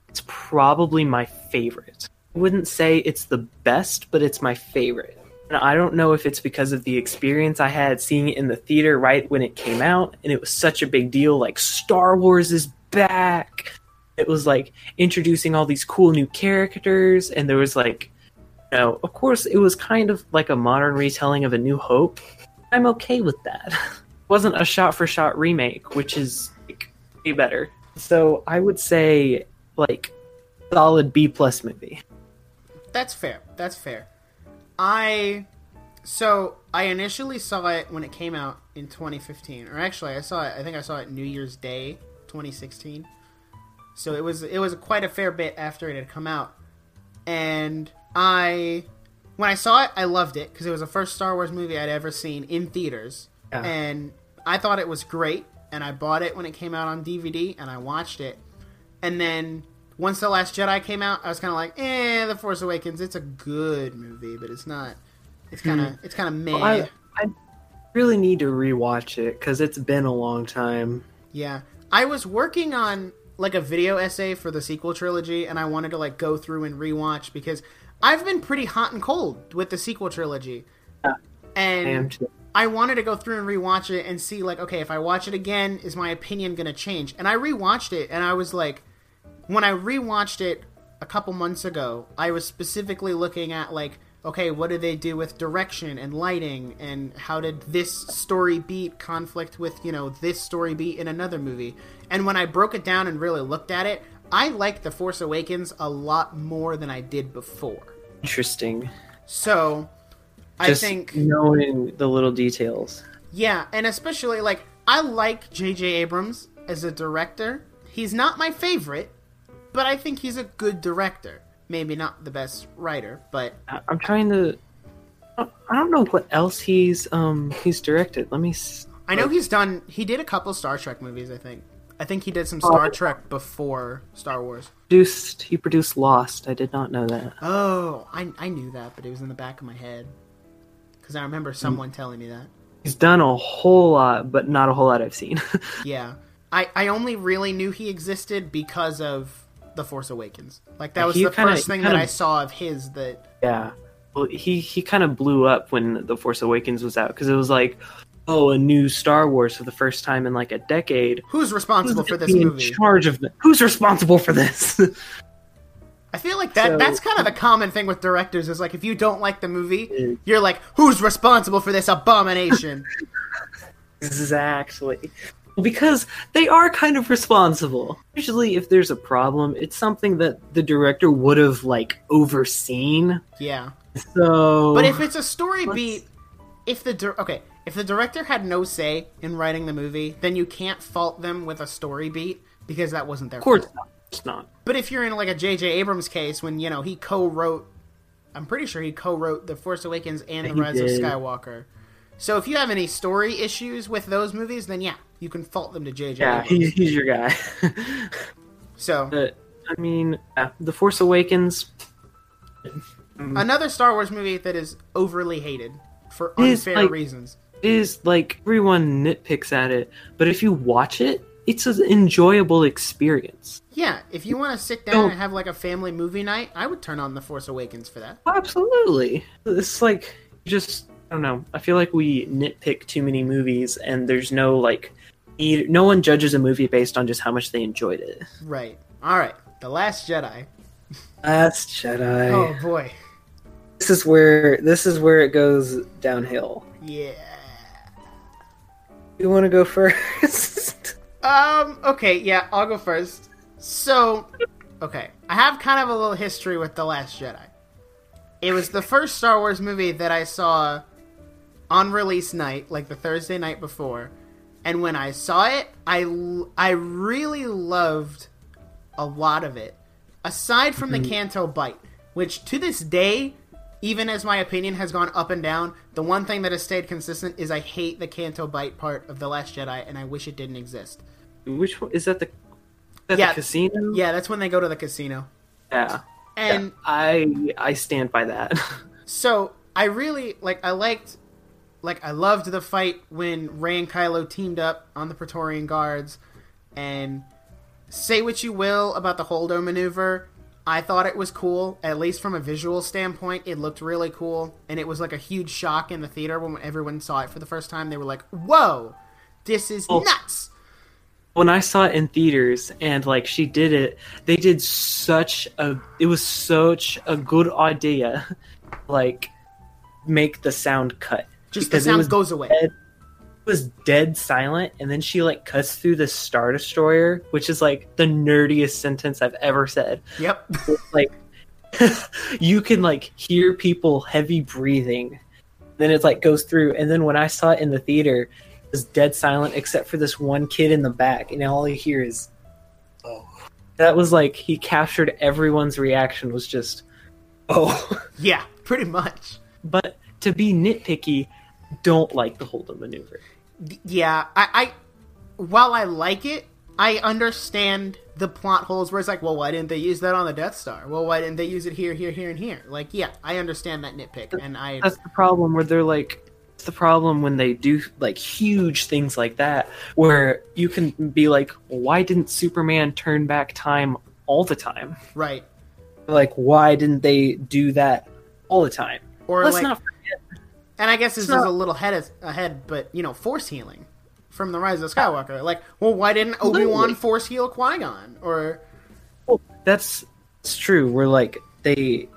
it's probably my favorite. I wouldn't say it's the best, but it's my favorite. And I don't know if it's because of the experience I had seeing it in the theater right when it came out, and it was such a big deal. Like Star Wars is back. It was like introducing all these cool new characters, and there was like, you know, of course, it was kind of like a modern retelling of A New Hope. I'm okay with that. it wasn't a shot for shot remake, which is like, way better. So I would say like solid B plus movie. That's fair. That's fair. I so I initially saw it when it came out in 2015, or actually I saw it. I think I saw it New Year's Day 2016. So it was it was quite a fair bit after it had come out, and I when I saw it I loved it because it was the first Star Wars movie I'd ever seen in theaters, Yeah. and I thought it was great. And I bought it when it came out on DVD, and I watched it. And then once the Last Jedi came out, I was kind of like, eh, The Force Awakens. It's a good movie, but it's not. It's kind of it's kind of meh. I I really need to rewatch it because it's been a long time. Yeah, I was working on like a video essay for the sequel trilogy, and I wanted to like go through and rewatch because I've been pretty hot and cold with the sequel trilogy, Yeah. and I. I wanted to go through and rewatch it and see like, okay, if I watch it again, is my opinion gonna change? And I rewatched it, and I was like, when I rewatched it a couple months ago, I was specifically looking at like, okay, what did they do with direction and lighting, and how did this story beat conflict with you know this story beat in another movie? And when I broke it down and really looked at it, I like The Force Awakens a lot more than I did before. Interesting. So. I think knowing the little details. Yeah, and especially like I like J.J. Abrams as a director. He's not my favorite, but I think he's a good director. Maybe not the best writer, but I'm trying to. I don't know what else he's um he's directed. Let me. s- I know he's done. He did a couple Star Trek movies. I think. I think he did some Star Trek before Star Wars. Produced. He produced Lost. I did not know that. Oh, I I knew that, but it was in the back of my head because I remember someone telling me that. He's done a whole lot, but not a whole lot I've seen. Yeah, I I only really knew he existed because of The Force Awakens. Like that was He the kinda- first thing kinda- that I saw of his that yeah. Well, he he kind of blew up when The Force Awakens was out because it was like, oh, a new Star Wars for the first time in like a decade. Who's responsible Who's for this be in movie? charge of the, Who's responsible for this? I feel like that So- that's kind of the common thing with directors is like if you don't like the movie, you're like, who's responsible for this abomination? exactly. Because they are kind of responsible. Usually, if there's a problem, it's something that the director would have like overseen. yeah. So, But if it's a story Let's- beat if the dir- okay, if the director had no say in writing the movie, then you can't fault them with a story beat because that wasn't their of course fault. not. It's not. But if you're in like a J.J. Abrams case, when you know he co-wrote, I'm pretty sure he co-wrote The Force Awakens and Yeah, The he Rise of. Skywalker. So if you have any story issues with those movies, then yeah, you can fault them to J.J. Yeah, he, he's your guy. So but I mean, The Force Awakens another Star Wars movie that is overly hated for unfair like- reasons. is like everyone nitpicks at it, but if you watch it, it's an enjoyable experience. Yeah, if you want to sit down Don't- and have like a family movie night, I would turn on The Force Awakens for that. Absolutely. It's like just I don't know. I feel like we nitpick too many movies, and there's no like, need, no one judges a movie based on just how much they enjoyed it. Right. All right. The Last Jedi. Last Jedi. Oh boy. This is where this is where it goes downhill. Yeah. You want to go first? Um. Okay. Yeah. I'll go first. So, okay, I have kind of a little history with The Last Jedi. It was the first Star Wars movie that I saw on release night, like the Thursday night before. And when I saw it, I I really loved a lot of it. Aside from the mm-hmm. Canto Bight, which to this day, even as my opinion has gone up and down, the one thing that has stayed consistent is I hate the Canto Bight part of The Last Jedi and I wish it didn't exist. Which one is that? The At Yeah. the casino. Yeah, that's when they go to the casino. Yeah. And Yeah, I I stand by that. So I really like. I liked, like, I loved the fight when Rey and Kylo teamed up on the Praetorian Guards. And say what you will about the Holdo maneuver, I thought it was cool. At least from a visual standpoint, it looked really cool, and it was like a huge shock in the theater when everyone saw it for the first time. They were like, "Whoa, this is nuts!" when I saw it in theaters and like she did it, they did such a it was such a good idea, like make the sound cut. Just the Because it sound goes away. dead- It was dead silent, and then she like cuts through the Star Destroyer, which is like the nerdiest sentence I've ever said. Yep. like you can like hear people heavy breathing then it like goes through and then when i saw it in the theater it was dead silent except for this one kid in the back and all you hear is oh that was like he captured everyone's reaction was just oh yeah, pretty much. but to be nitpicky don't like the hold maneuver yeah, I, I while I like it, I understand the plot holes where it's like, well, why didn't they use that on the Death Star? Well, why didn't they use it here, here, here, and here? Like, yeah, I understand that nitpick, and I that's the problem where they're like the problem when they do like huge things like that where you can be like why didn't superman turn back time all the time right. like why didn't they do that all the time Or let's like, not and I guess this not- is a little head ahead, but you know, force healing from the Rise of Skywalker. Like, well, why didn't Obi Wan force heal Qui Gon? Or that's it's true we're like they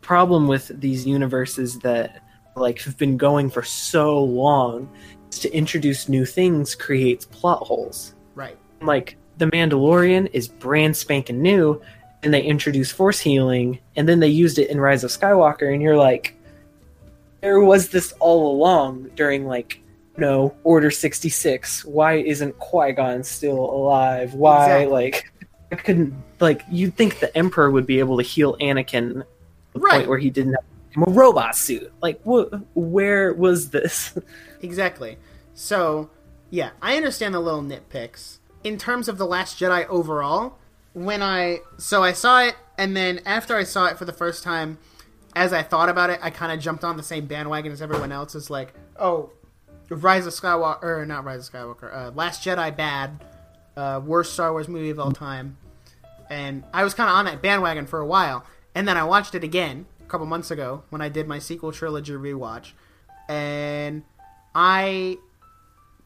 problem with these universes that like have been going for so long is to introduce new things creates plot holes right, like the Mandalorian is brand spanking new, and they introduce force healing, and then they used it in Rise of Skywalker, and you're like, there was this all along during like, no Order sixty six. Why isn't Qui Gon still alive? Why Exactly. like I couldn't like you'd think the Emperor would be able to heal Anakin to the Right. point where he didn't have a robot suit. Like, wh- where was this? exactly. So, yeah, I understand the little nitpicks. In terms of The Last Jedi overall, when I. So I saw it, and then after I saw it for the first time, as I thought about it, I kind of jumped on the same bandwagon as everyone else. Is like, oh, Rise of Skywalker. Or not Rise of Skywalker. Uh, Last Jedi bad. Uh, worst Star Wars movie of all time. And I was kind of on that bandwagon for a while. And then I watched it again a couple months ago when I did my sequel trilogy rewatch. And I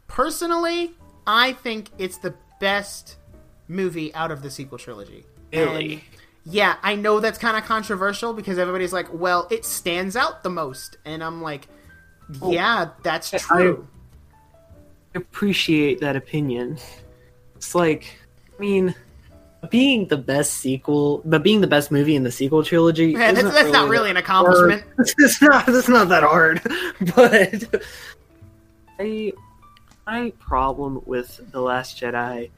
personally, I think it's the best movie out of the sequel trilogy. Really? And, yeah, I know that's kind of controversial because everybody's like, "Well, it stands out the most," and I'm like, oh. "Yeah, that's true. I- appreciate that opinion. It's like, I mean, being the best sequel, but being the best movie in the sequel trilogy. Man, that's, that's not really an accomplishment. hard. It's not. That's not that hard. But I, my problem with the Last Jedi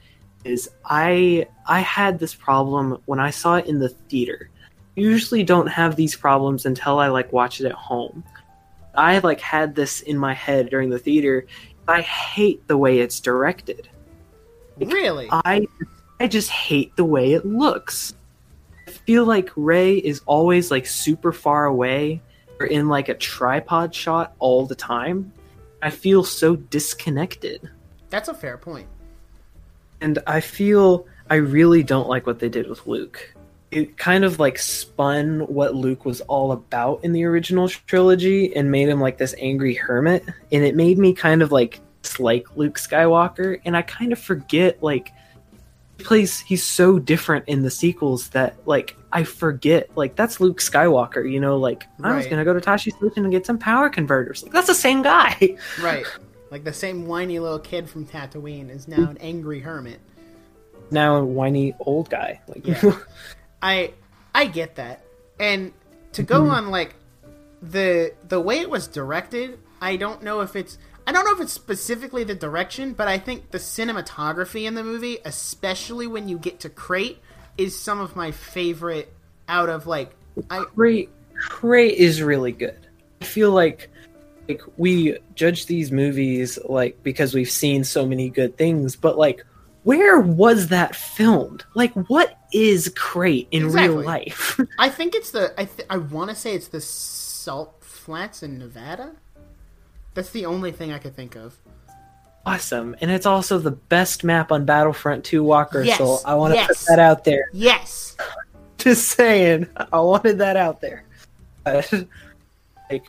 is I I had this problem when I saw it in the theater. Usually, don't have these problems until I like watch it at home. I like had this in my head during the theater. I hate the way it's directed. Really? I I just hate the way it looks. I feel like Rey is always like super far away or in like a tripod shot all the time. I feel so disconnected. That's a fair point. And I feel I really don't like what they did with Luke. It kind of like spun what Luke was all about in the original trilogy and made him like this angry hermit. And it made me kind of like dislike Luke Skywalker. And I kind of forget like he plays he's so different in the sequels that like I forget like that's Luke Skywalker, you know, like I was gonna go to Tosche Station and get some power converters. Like that's the same guy. Right. Like the same whiny little kid from Tatooine is now an angry hermit. now a whiny old guy. Like Yeah. I I get that. And to go mhm. on like the the way it was directed, I don't know if it's I don't know if it's specifically the direction, but I think the cinematography in the movie, especially when you get to Crait, is some of my favorite out of like I Crait Crait is really good. I feel like like we judge these movies like because we've seen so many good things, but like where was that filmed? Like, what is Crait in real life? I think it's the. I th- I want to say it's the Salt Flats in Nevada. That's the only thing I could think of. awesome, and it's also the best map on Battlefront 2 Walker Yes, Soul. I want to yes. put that out there. Yes. Just saying, I wanted that out there. Uh, like,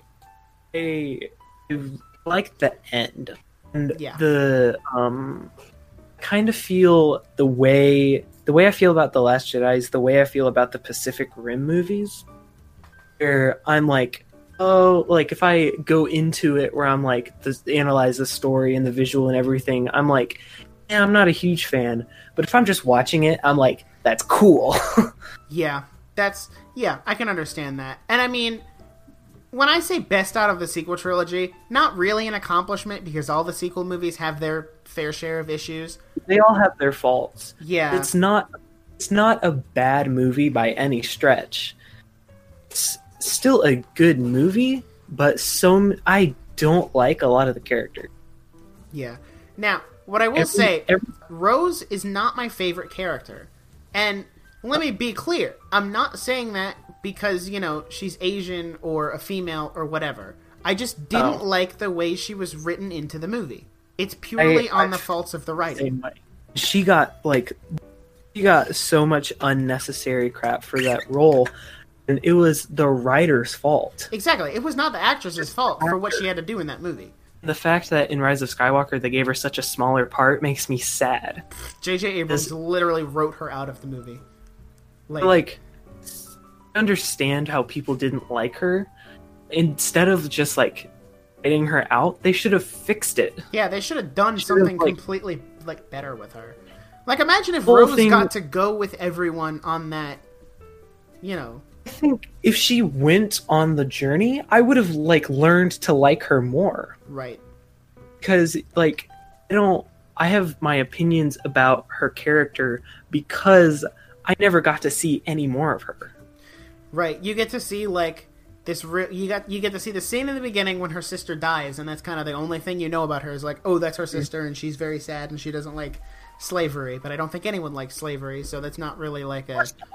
I like the end and Yeah. the um, kind of feel the way the way I feel about the Last Jedi is the way I feel about the Pacific Rim movies, where I'm like, oh, like if I go into it where I'm like, this, analyze the story and the visual and everything, I'm like, yeah, I'm not a huge fan. But if I'm just watching it, I'm like, that's cool. Yeah, that's yeah, I can understand that. And I mean, when I say best out of the sequel trilogy, not really an accomplishment because all the sequel movies have their fair share of issues. they all have their faults. Yeah. It's not it's not a bad movie by any stretch. It's still a good movie, but so I don't like a lot of the characters. yeah. Now, what I will Every- say, every- Rose is not my favorite character. And let me be clear, I'm not saying that because, you know, she's Asian or a female or whatever. I just didn't Oh. like the way she was written into the movie. It's purely I- on the faults of the writing. She got like she got so much unnecessary crap for that role, and it was the writer's fault. Exactly. It was not the actress's fault for what she had to do in that movie. The fact that in Rise of Skywalker they gave her such a smaller part makes me sad. J.J. Abrams This- literally wrote her out of the movie. Like, like understand how people didn't like her instead of just like writing her out they should have fixed it yeah, they should have done Should've, something like- completely like better with her. Like, imagine if Rose thing- got to go with everyone on that. You know, i think if she went on the journey i would have like learned to like her more right? because like i don't i have my opinions about her character because i never got to see any more of her Right. You get to see like this. Re- you got you get to see the scene in the beginning when her sister dies, and that's kind of the only thing you know about her is like, oh, that's her sister, and she's very sad, and she doesn't like slavery. But I don't think anyone likes slavery, so that's not really like a. It's not,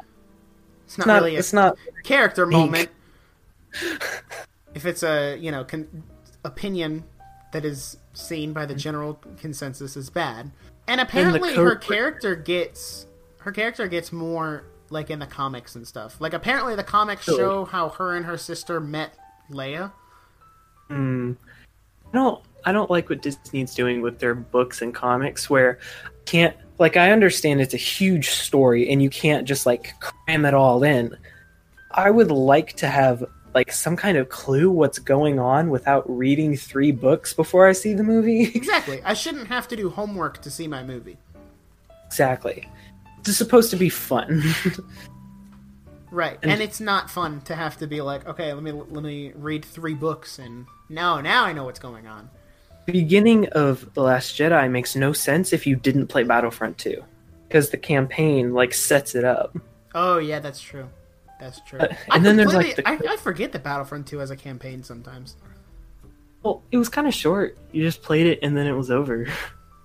it's not really a it's not character Meek. moment. if it's a you know con- opinion that is seen by the mm. general consensus as bad, and apparently her character gets her character gets more like in the comics and stuff. Like apparently the comics Really? show how her and her sister met Leia. Mm, I don't. I don't like what Disney's doing with their books and comics, where can't like I understand it's a huge story and you can't just like cram it all in. I would like to have like some kind of clue what's going on without reading three books before I see the movie. Exactly. I shouldn't have to do homework to see my movie. exactly. It's supposed to be fun. Right. And, it's not fun to have to be like, okay, let me let me read three books and now now I know what's going on. the beginning of The Last Jedi makes no sense if you didn't play Battlefront 2 because the campaign like sets it up. Oh yeah, that's true. That's true. Uh, I and then there's, like, the- I, I forget that Battlefront 2 has a campaign sometimes. Well, it was kind of short. You just played it and then it was over.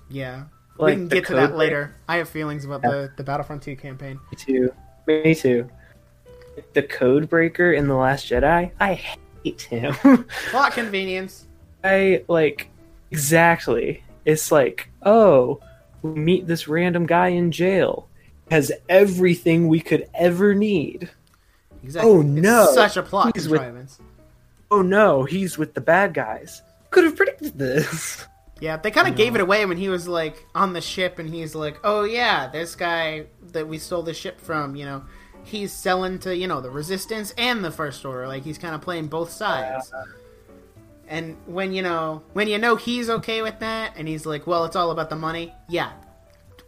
Yeah. We can get to that later. I have feelings about the, the Battlefront 2 campaign. Me too. Me too. The code breaker in The Last Jedi, I hate him. Plot convenience. I like exactly. It's like, oh, we meet this random guy in jail. Has everything we could ever need. Exactly. Oh, It's no. such a plot He's with- Oh no, he's with the bad guys. Could have predicted this. Yeah, they kind of gave it away when he was like on the ship, and he's like, "Oh yeah, this guy that we stole the ship from, you know, he's selling to you know the Resistance and the First Order. Like he's kind of playing both sides." And when you know when you know he's okay with that, and he's like, "Well, it's all about the money." Yeah.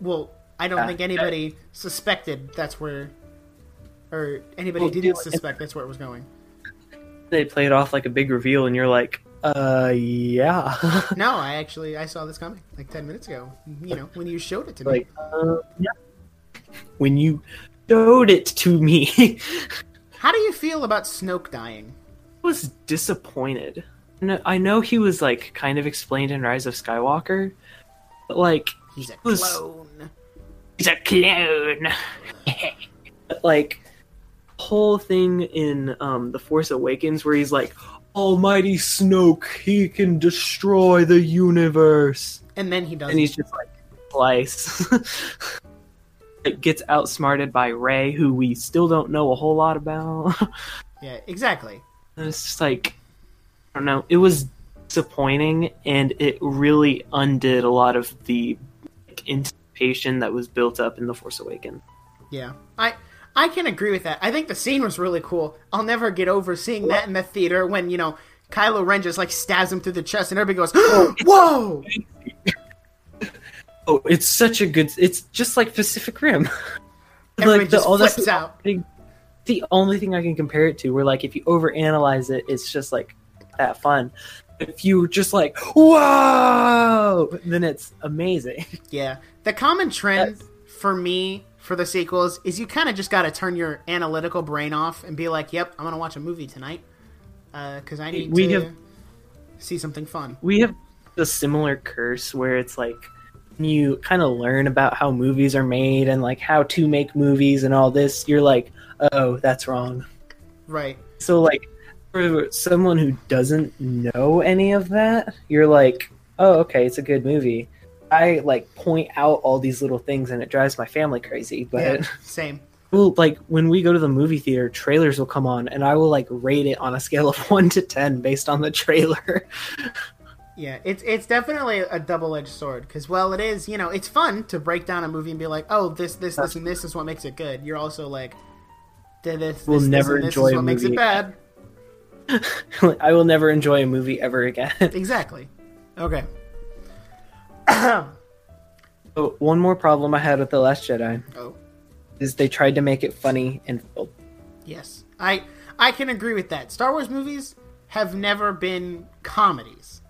Well, I don't Yeah. think anybody suspected that's where, or anybody Well, didn't suspect that's where it was going. They play it off like a big reveal, and you're like, uh, yeah. No, I actually I saw this coming like ten minutes ago. You know when you showed it to me. like, uh, yeah. When you showed it to me, How do you feel about Snoke dying? I was disappointed. No, I know he was like kind of explained in Rise of Skywalker, but like He's a was- clone. He's a clone. like whole thing in um the Force Awakens where he's like, Almighty Snoke, he can destroy the universe. And then he does. and he's just like slice. it gets outsmarted by Rey, who we still don't know a whole lot about. yeah, exactly. And it's just like I don't know. It was disappointing, and it really undid a lot of the like, anticipation that was built up in the Force Awakens. Yeah, I I can agree with that. I think the scene was really cool. I'll never get over seeing that in the theater when you know Kylo Ren just like stabs him through the chest and everybody goes, oh, "Whoa!" Oh, it's such a good. It's just like Pacific Rim. Oh, that's flips out. the- The only thing I can compare it to, where like if you overanalyze it, it's just like that fun. If you just like whoa, then it's amazing. Yeah, the common trend for me for the sequels is you kind of just got to turn your analytical brain off and be like, "Yep, I'm gonna watch a movie tonight uh, because I need We to have- see something fun." we have a similar curse where it's like you kind of learn about how movies are made and like how to make movies and all this. You're like, oh, that's wrong. Right. So like for someone who doesn't know any of that, you're like, oh, okay, it's a good movie. I like point out all these little things and it drives my family crazy. But Yeah. Same. well, like when we go to the movie theater, trailers will come on and I will like rate it on a scale of one to ten based on the trailer. Yeah, it's it's definitely a double edged sword because well, it is, you know, it's fun to break down a movie and be like, oh, this, this, this, and this is what makes it good. You're also like, this, this, We'll this, never this enjoy is what makes it bad. I will never enjoy a movie ever again. Exactly. Okay. So one more problem I had with The Last Jedi Oh, is they tried to make it funny and failed. yes, I I can agree with that. Star Wars movies have never been comedies.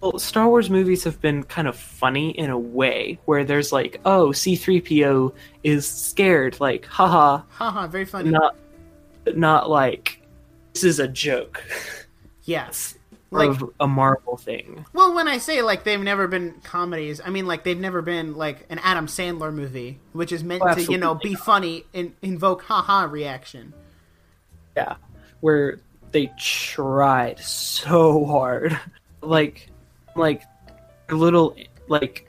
Well, Star Wars movies have been kind of funny in a way where there's like, oh, C3PO is scared, like, haha, Haha, very funny. not not like this is a joke Yes. Like, of a Marvel thing. well, when I say like they've never been comedies, I mean like they've never been like an Adam Sandler movie, which is meant Oh, to you know be funny and invoke haha reaction. Yeah. Where they tried so hard. Like like little like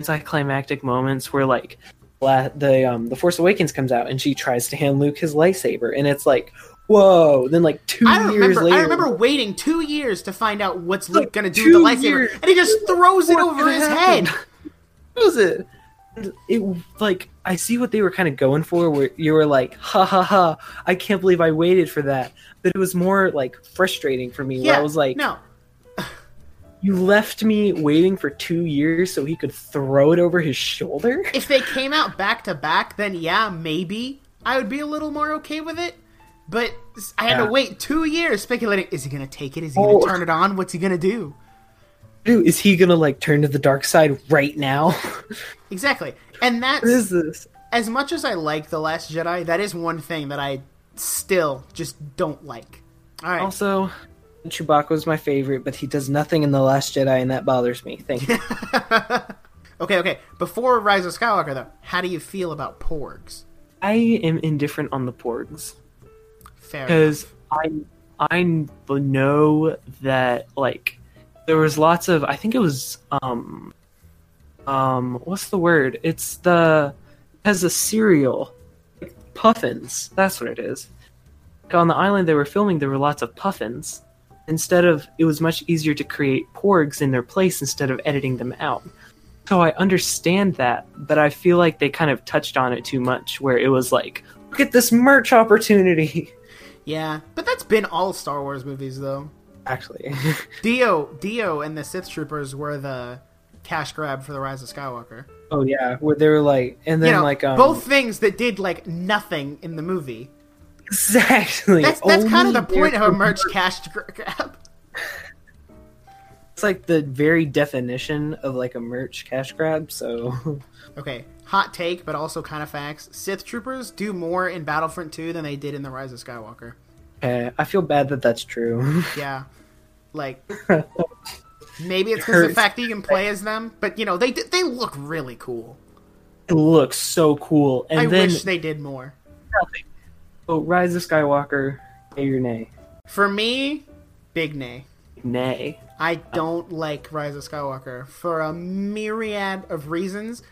anticlimactic moments where like la- the um the Force Awakens comes out and she tries to hand Luke his lightsaber and it's like whoa then like two I years remember. later I remember waiting two years to find out what's Luke Like, gonna do with the lightsaber, years. and he just throws it over his happened? head. What was it? It like I see what they were kind of going for, where you were like, "Ha ha ha! I can't believe I waited for that." But it was more like frustrating for me. where Yeah, I was like, no, "You left me waiting for two years so he could throw it over his shoulder." if they came out back to back, then yeah, maybe I would be a little more okay with it. But I had Yeah. to wait two years speculating: is he gonna take it? Is he gonna Oh. turn it on? What's he gonna do? Dude, is he gonna like turn to the dark side right now? Exactly, and that's what is this? as much as I like the Last Jedi. That is one thing that I still just don't like. All right, Also, Chewbacca was my favorite, but he does nothing in the Last Jedi, and that bothers me. Thank you. okay, okay. Before Rise of Skywalker, though, how do you feel about Porgs? I am indifferent on the Porgs. Fair because. I I know that like there was lots of I think it was um um what's the word? It's the has a cereal puffins. That's what it is. Like, on the island they were filming, there were lots of puffins. Instead of it was much easier to create porgs in their place instead of editing them out. So I understand that, but I feel like they kind of touched on it too much, where it was like, look at this merch opportunity. Yeah, but that's been all Star Wars movies, though. Actually, D-O, D-O, and the Sith Troopers were the cash grab for the Rise of Skywalker. oh yeah, where they were like, and then you know, like um, both things that did like nothing in the movie. exactly. That's that's kind of the point of a merch cash grab. It's like the very definition of like a merch cash grab. So Okay, hot take, but also kind of facts. Sith Troopers do more in Battlefront 2 than they did in the Rise of Skywalker. okay, I feel bad that that's true. Yeah, like Maybe it's because the fact that you can play as them, but you know they they look really cool. It looks so cool. And I then wish they did more. oh, Rise of Skywalker, yay or nay? For me, big nay. Nay. I don't like Rise of Skywalker for a myriad of reasons,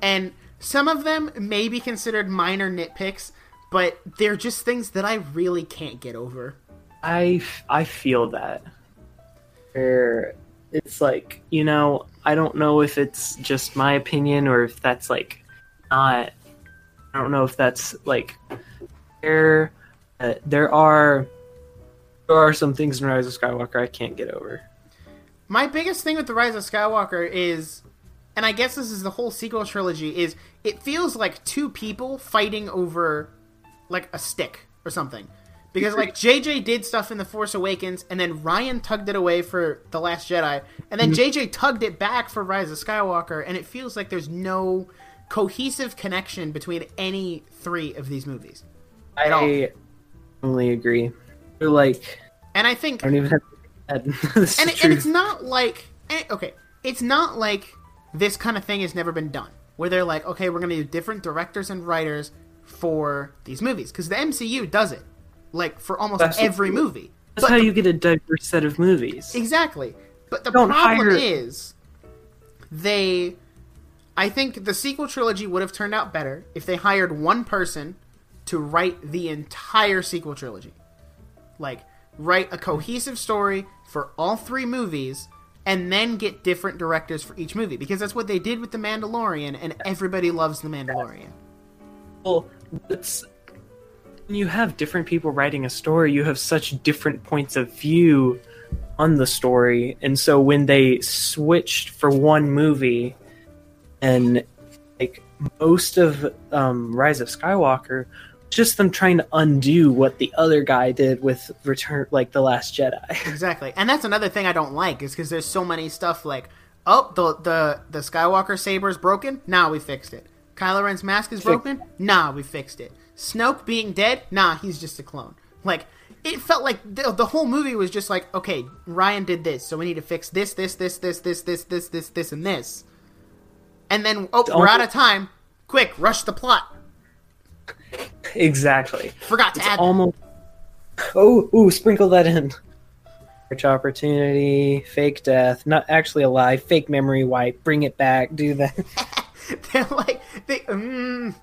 and some of them may be considered minor nitpicks, but they're just things that I really can't get over. I, I feel that. Where it's like, you know, I don't know if it's just my opinion or if that's like not. I don't know if that's like there. Uh, there are there are some things in Rise of Skywalker I can't get over. My biggest thing with the Rise of Skywalker is, and I guess this is the whole sequel trilogy, is it feels like two people fighting over like a stick or something. Because like JJ did stuff in The Force Awakens, and then Ryan tugged it away for The Last Jedi, and then mm-hmm. JJ tugged it back for Rise of Skywalker, and it feels like there's no cohesive connection between any three of these movies. I only agree. They're like And I think I don't even have. and, it, and it's not like and- okay it's not like this kind of thing has never been done where they're like okay we're going to do different directors and writers for these movies because the mcu does it like for almost That's- every movie. That's but how you get a diverse set of movies. exactly. But the Don't problem hire- is they i think the sequel trilogy would have turned out better if they hired one person to write the entire sequel trilogy. Like write a cohesive story for all three movies and then get different directors for each movie because that's what they did with the mandalorian and everybody loves the mandalorian. Well, it's when you have different people writing a story, you have such different points of view on the story, and so when they switched for one movie, and like most of um, Rise of Skywalker, just them trying to undo what the other guy did with Return, like the Last Jedi. exactly. And that's another thing i don't like is because there's so many stuff like oh the the the skywalker saber is broken? Nah we fixed it. Kylo ren's mask is broken? Nah we fixed it. Snoke being dead? Nah he's just a clone. Like it felt like the, the whole movie was just like okay ryan did this so we need to fix this this this this this this this this this and this. And then oh we're out of time. Quick rush the plot exactly. forgot to It's add almost. Oh, ooh, sprinkle that in. Search opportunity, fake death, not actually alive, fake memory wipe, bring it back, do that. they're like they mm.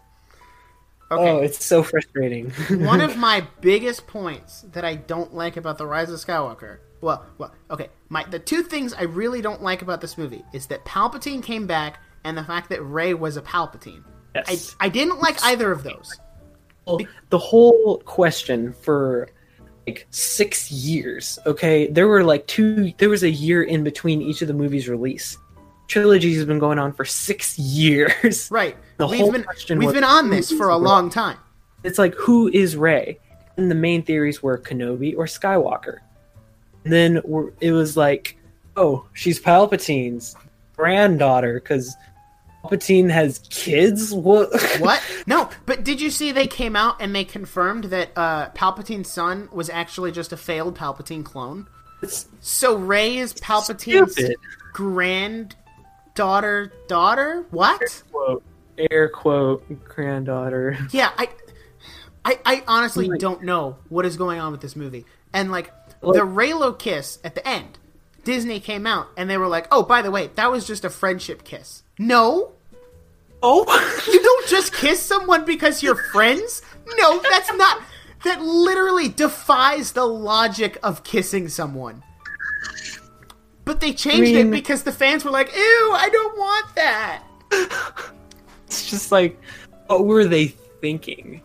okay Oh, it's so frustrating. one of my biggest points that I don't like about the Rise of Skywalker. Well, well, okay. My the two things I really don't like about this movie is that Palpatine came back and the fact that Rey was a Palpatine. Yes. I. I didn't like either of those. The whole question for like six years, okay? There were like two, there was a year in between each of the movies' release. Trilogy has been going on for six years. Right. The we've whole been question we've been on this for a long time. It's like, who is Rey? And the main theories were Kenobi or Skywalker. And then it was like, oh, she's Palpatine's granddaughter because Palpatine has kids. What? What? No, but did you see they came out and they confirmed that uh, Palpatine's son was actually just a failed Palpatine clone? It's So Rey is Palpatine's stupid. granddaughter daughter? What? Quote, air quote, granddaughter. Yeah, I, I, I honestly Like- don't know what is going on with this movie. And like Like- the Reylo kiss at the end, Disney came out and they were like, "Oh, by the way, that was just a friendship kiss." No, Oh, you don't just kiss someone because you're friends. No, that's not. That literally defies the logic of kissing someone. But they changed I mean- it because the fans were like, "Ew, I don't want that." it's just like, what were they thinking?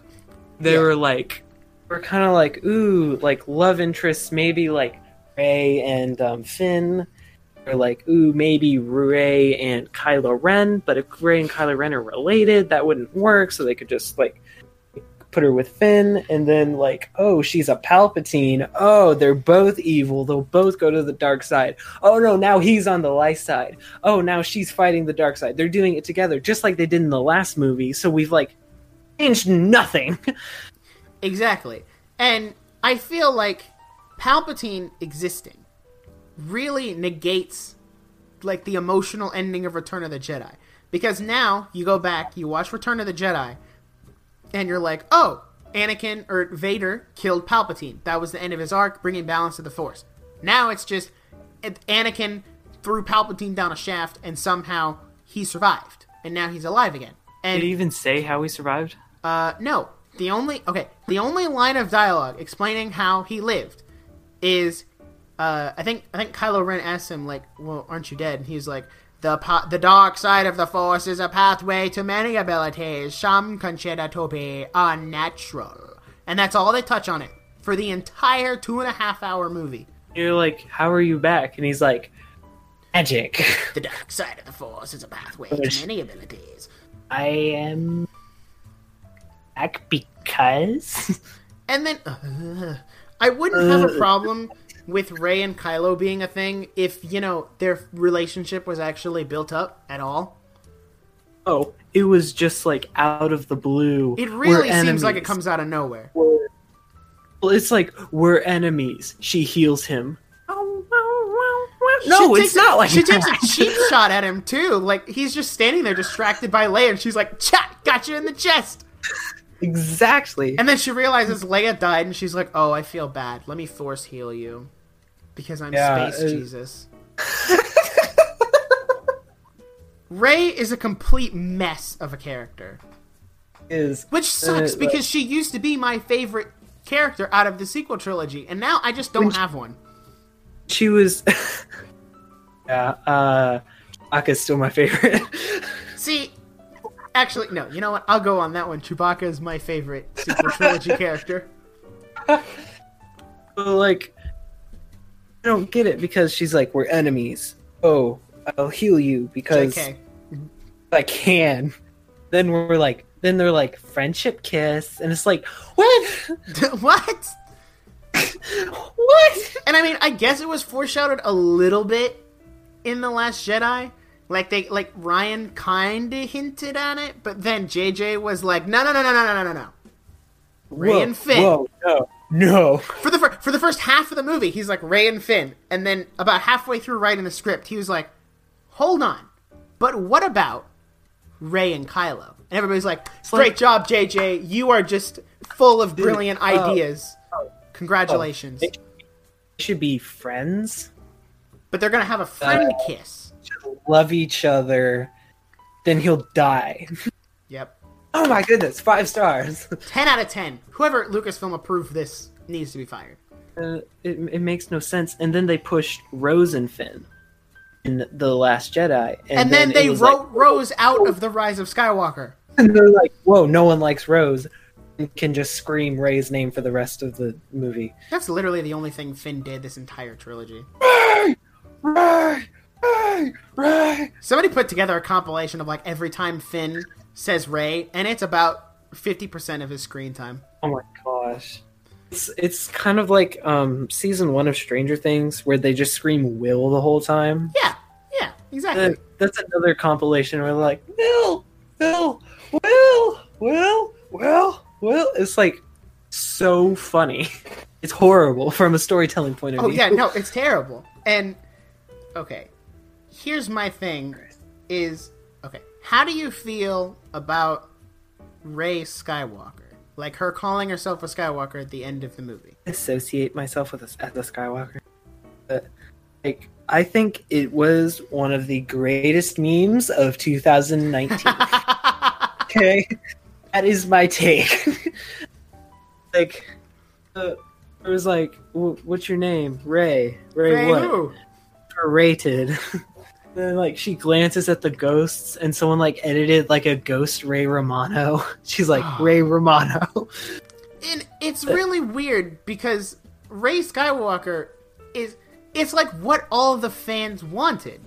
They Yeah. were like, we're kind of like, ooh, like love interests, maybe like Rey and um, Finn. Or like, ooh, maybe Rey and Kylo Ren. But if Rey and Kylo Ren are related, that wouldn't work. So they could just like put her with Finn, and then like, oh, she's a Palpatine. Oh, they're both evil. They'll both go to the dark side. Oh no, now he's on the light side. Oh, now she's fighting the dark side. They're doing it together, just like they did in the last movie. So we've like changed nothing. Exactly. And I feel like Palpatine existing really negates like the emotional ending of Return of the Jedi. Because now you go back, you watch Return of the Jedi, and you're like, oh, Anakin or Vader killed Palpatine. That was the end of his arc, bringing balance to the Force. Now it's just Anakin threw Palpatine down a shaft, and somehow he survived, and now he's alive again. And Did he even say how he survived? uh, no. The only okay, the only line of dialogue explaining how he lived is, uh, I think I think Kylo Ren asks him like, "Well, aren't you dead?" And he's like, "The pa- the dark side of the Force is a pathway to many abilities. Some consider to be unnatural." And that's all they touch on it for the entire two and a half hour movie. You're like, how are you back? And he's like, magic. The dark side of the Force is a pathway Gosh. to many abilities. I am back because. And then uh, I wouldn't have a problem with Rey and Kylo being a thing if you know their relationship was actually built up at all. Oh, it was just like out of the blue. It really seems like it comes out of nowhere. Well, it's like we're enemies. She heals him. No, She it's takes not a, like she that. takes a cheap shot at him too. Like he's just standing there distracted by Leia, and she's like, "Chat, got you in the chest." Exactly. And then she realizes Leia died, and she's like, "Oh, I feel bad. Let me force heal you, because I'm Yeah, Space uh, Jesus." Rey is a complete mess of a character. is Which sucks Uh, because she used to be my favorite character out of the sequel trilogy, and now I just don't she- have one. she was. yeah, uh, Chewbacca's still my favorite. See, actually, no. You know what? I'll go on that one. Chewbacca is my favorite sequel trilogy character. Like, I don't get it because she's like, we're enemies. Oh, I'll heal you because JK. I can. Then we're like, then they're like friendship kiss, and it's like, what? what? what? And I mean, I guess it was foreshadowed a little bit in the Last Jedi. Like they, like Ryan kind of hinted at it, but then JJ was like, "No, no, no, no, no, no, no, no." Rey Whoa, and Finn. Whoa, no, no. For the fir- for the first half of the movie, he's like Rey and Finn, and then about halfway through writing the script, he was like, "Hold on, but what about Rey and Kylo?" And everybody's like, "Great job, JJ. You are just full of brilliant uh, ideas. Congratulations." They should be friends. But they're gonna have a friend Uh, kiss. Should love each other. Then he'll die. Yep. Oh my goodness, five stars. 10 out of 10. Whoever Lucasfilm approved this needs to be fired. Uh, it, it makes no sense. And then they pushed Rose and Finn in the Last Jedi, and, And, then, it they wrote like, Rose out of The Rise of Skywalker. and they're like, "Whoa, no one likes Rose." And can just scream Rey's name for the rest of the movie. That's literally the only thing Finn did this entire trilogy. Rey, Rey, Rey, Rey. Somebody put together a compilation of like every time Finn says Rey, and it's about 50% of his screen time. Oh my gosh. It's, it's kind of like um, season one of Stranger Things, where they just scream "Will" the whole time. Yeah, yeah, exactly. That- that's another compilation where they're like, Will, Will, Will, Will, Will, Will. It's like so funny. It's horrible from a storytelling point of Oh view. Oh yeah, no, it's terrible. And okay, here's my thing: is okay. How do you feel about Rey Skywalker? Like her calling herself a Skywalker at the end of the movie. associate myself with a, as a Skywalker. But like, I think it was one of the greatest memes of 2019. okay, that is my take. like, uh, it was like, "Wh- "What's your name? Rey. Rey, Rey what? who? Rated." then like she glances at the ghosts, and someone like edited like a ghost Ray Romano. She's like Ray Romano. And it's really weird because Rey Skywalker is it's like what all the fans wanted.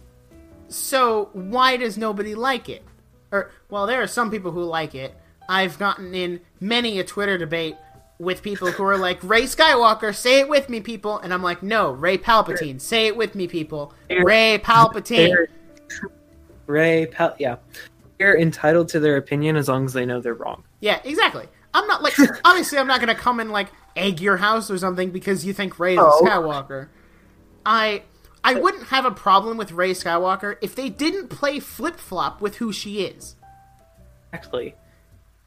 So why does nobody like it? Or well, there are some people who like it. I've gotten in many a Twitter debate with people who are like Rey Skywalker, say it with me, people, and I'm like, no, Rey Palpatine, say it with me, people, Rey Palpatine. Rey, Pal- yeah, they're entitled to their opinion as long as they know they're wrong. Yeah, exactly. I'm not like obviously I'm not gonna come and like egg your house or something because you think Rey is Oh. Skywalker. I I wouldn't have a problem with Rey Skywalker if they didn't play flip flop with who she is. Exactly.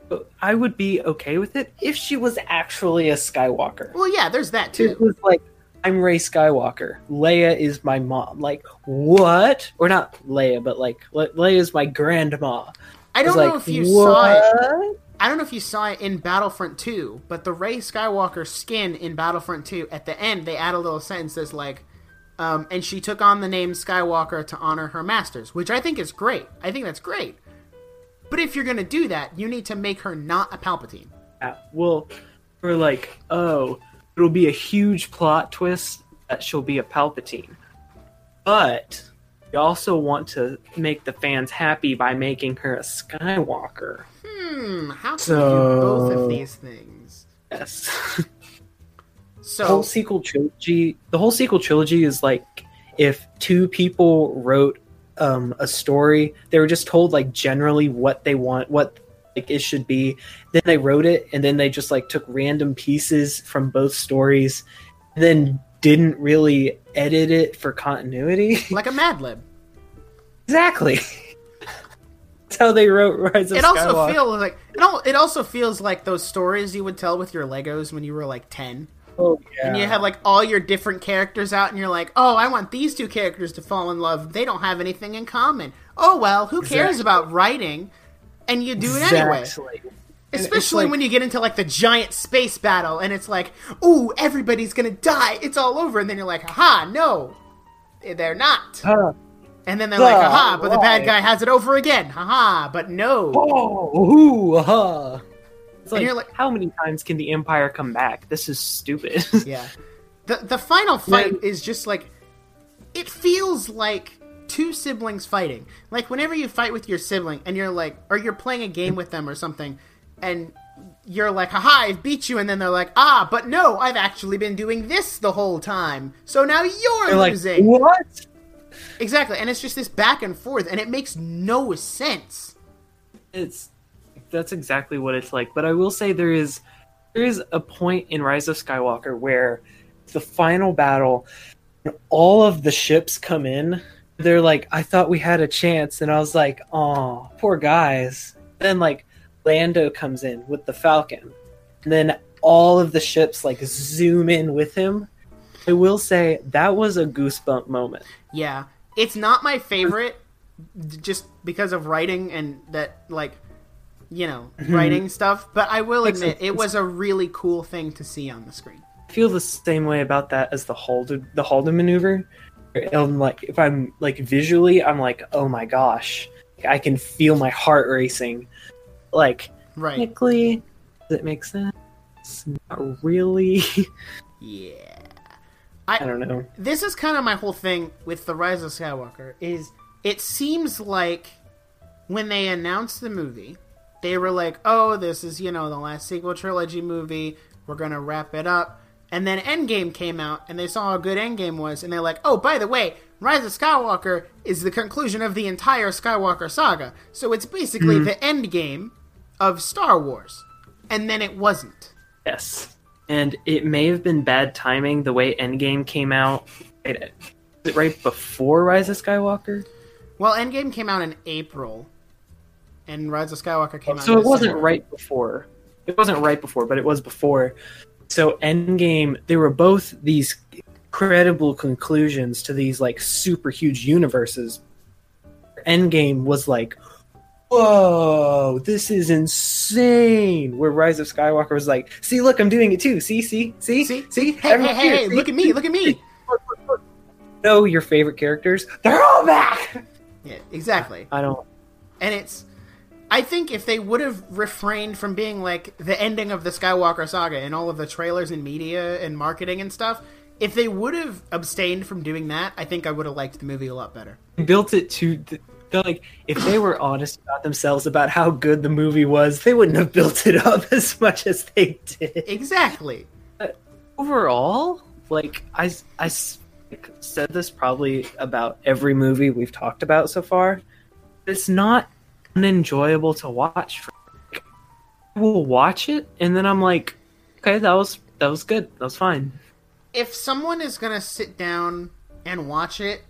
But I would be okay with it if she was actually a Skywalker. Well, yeah, there's that It too. was like, I'm Rey Skywalker. Leia is my mom. Like, what? Or not Leia, but like, Le- Leia's my grandma. I don't was know like, if you saw it. I don't know if you saw it in Battlefront 2, but the Rey Skywalker skin in Battlefront 2, at the end, they add a little sentence that's like, um, and she took on the name Skywalker to honor her masters, which I think is great. I think that's great. But if you're going to do that, you need to make her not a Palpatine. Yeah, well, we're like, oh, it'll be a huge plot twist that she'll be a Palpatine. But you also want to make the fans happy by making her a Skywalker. Hmm, how can So- you do both of these things? Yes. So, the whole sequel trilogy the whole sequel trilogy is like if two people wrote um, a story they were just told like generally what they want what like it should be then they wrote it and then they just like took random pieces from both stories and then didn't really edit it for continuity like a Mad Lib. exactly that's how they wrote rise of It also Skywalker. feels like it, al- it also feels like those stories you would tell with your Legos when you were like 10. Oh, yeah. and you have like all your different characters out and you're like oh i want these two characters to fall in love. They don't have anything in common. Oh well who cares Exactly. about writing? And you do it anyway. Especially like- when you get into like the giant space battle and it's like ooh everybody's gonna die. It's all over. And then you're like haha no. They're not. Huh. and then they're like Duh, haha but the bad guy has it over again. Haha but no. Oh, ooh, uh-huh. It's And you're like- how many times can the Empire come back? This is stupid. Yeah. The the final fight is just like it feels like two siblings fighting. Like whenever you fight with your sibling and you're like or you're playing a game with them or something and you're like, haha, I've beat you, and then they're like, ah, but no, I've actually been doing this the whole time. So now you're They're like, losing. what? Exactly, and it's just this back and forth, and it makes no sense. It's that's exactly what it's like. But I will say there is there is a point in Rise of Skywalker where the final battle, all of the ships come in. They're like, I thought we had a chance, and I was like, oh, poor guys. Then like Lando comes in with the Falcon, and then all of the ships like zoom in with him. I will say that was a goosebump moment. Yeah, it's not my favorite, just because of writing and that like, you know, mhm. writing stuff. But I will admit, it was a really cool thing to see on the screen. I feel the same way about that as the Holdo the Holdo maneuver. I'm like if I'm like visually, I'm like, oh my gosh, I can feel my heart racing. Like Right? technically, does it make sense? Not really. Yeah. I don't know. This is kind of my whole thing with the Rise of Skywalker. Is it seems like when they announced the movie, they were like, "Oh, this is you know the last sequel trilogy movie. We're gonna wrap it up." And then Endgame came out, and they saw how good Endgame was, and they're like, "Oh, by the way, Rise of Skywalker is the conclusion of the entire Skywalker saga. So it's basically hmm. the Endgame of Star Wars." And then it wasn't. Yes, and it may have been bad timing the way Endgame came out. It right before Rise of Skywalker? Well, Endgame came out in April, and Rise of Skywalker came out. So it wasn't December. right before. It wasn't right before, but it was before. So Endgame, they were both these credible conclusions to these like super huge universes. Endgame was like, whoa, this is insane. Where Rise of Skywalker was like, see, look, I'm doing it too. See, see, see, See, see, hey, hey, hey, here. hey, See? look at me, look at me. Know your favorite characters? They're all back. Yeah, exactly. I don't. And it's, I think if they would have refrained from being like the ending of the Skywalker saga and all of the trailers and media and marketing and stuff, if they would have abstained from doing that, I think I would have liked the movie a lot better. built it to they're like if they were honest about themselves about how good the movie was they wouldn't have built it up as much as they did Exactly. overall like I like, said this probably about every movie we've talked about so far it's not unenjoyable to watch I will watch it and then i'm like okay that was that was good that was fine If someone is gonna sit down and watch it.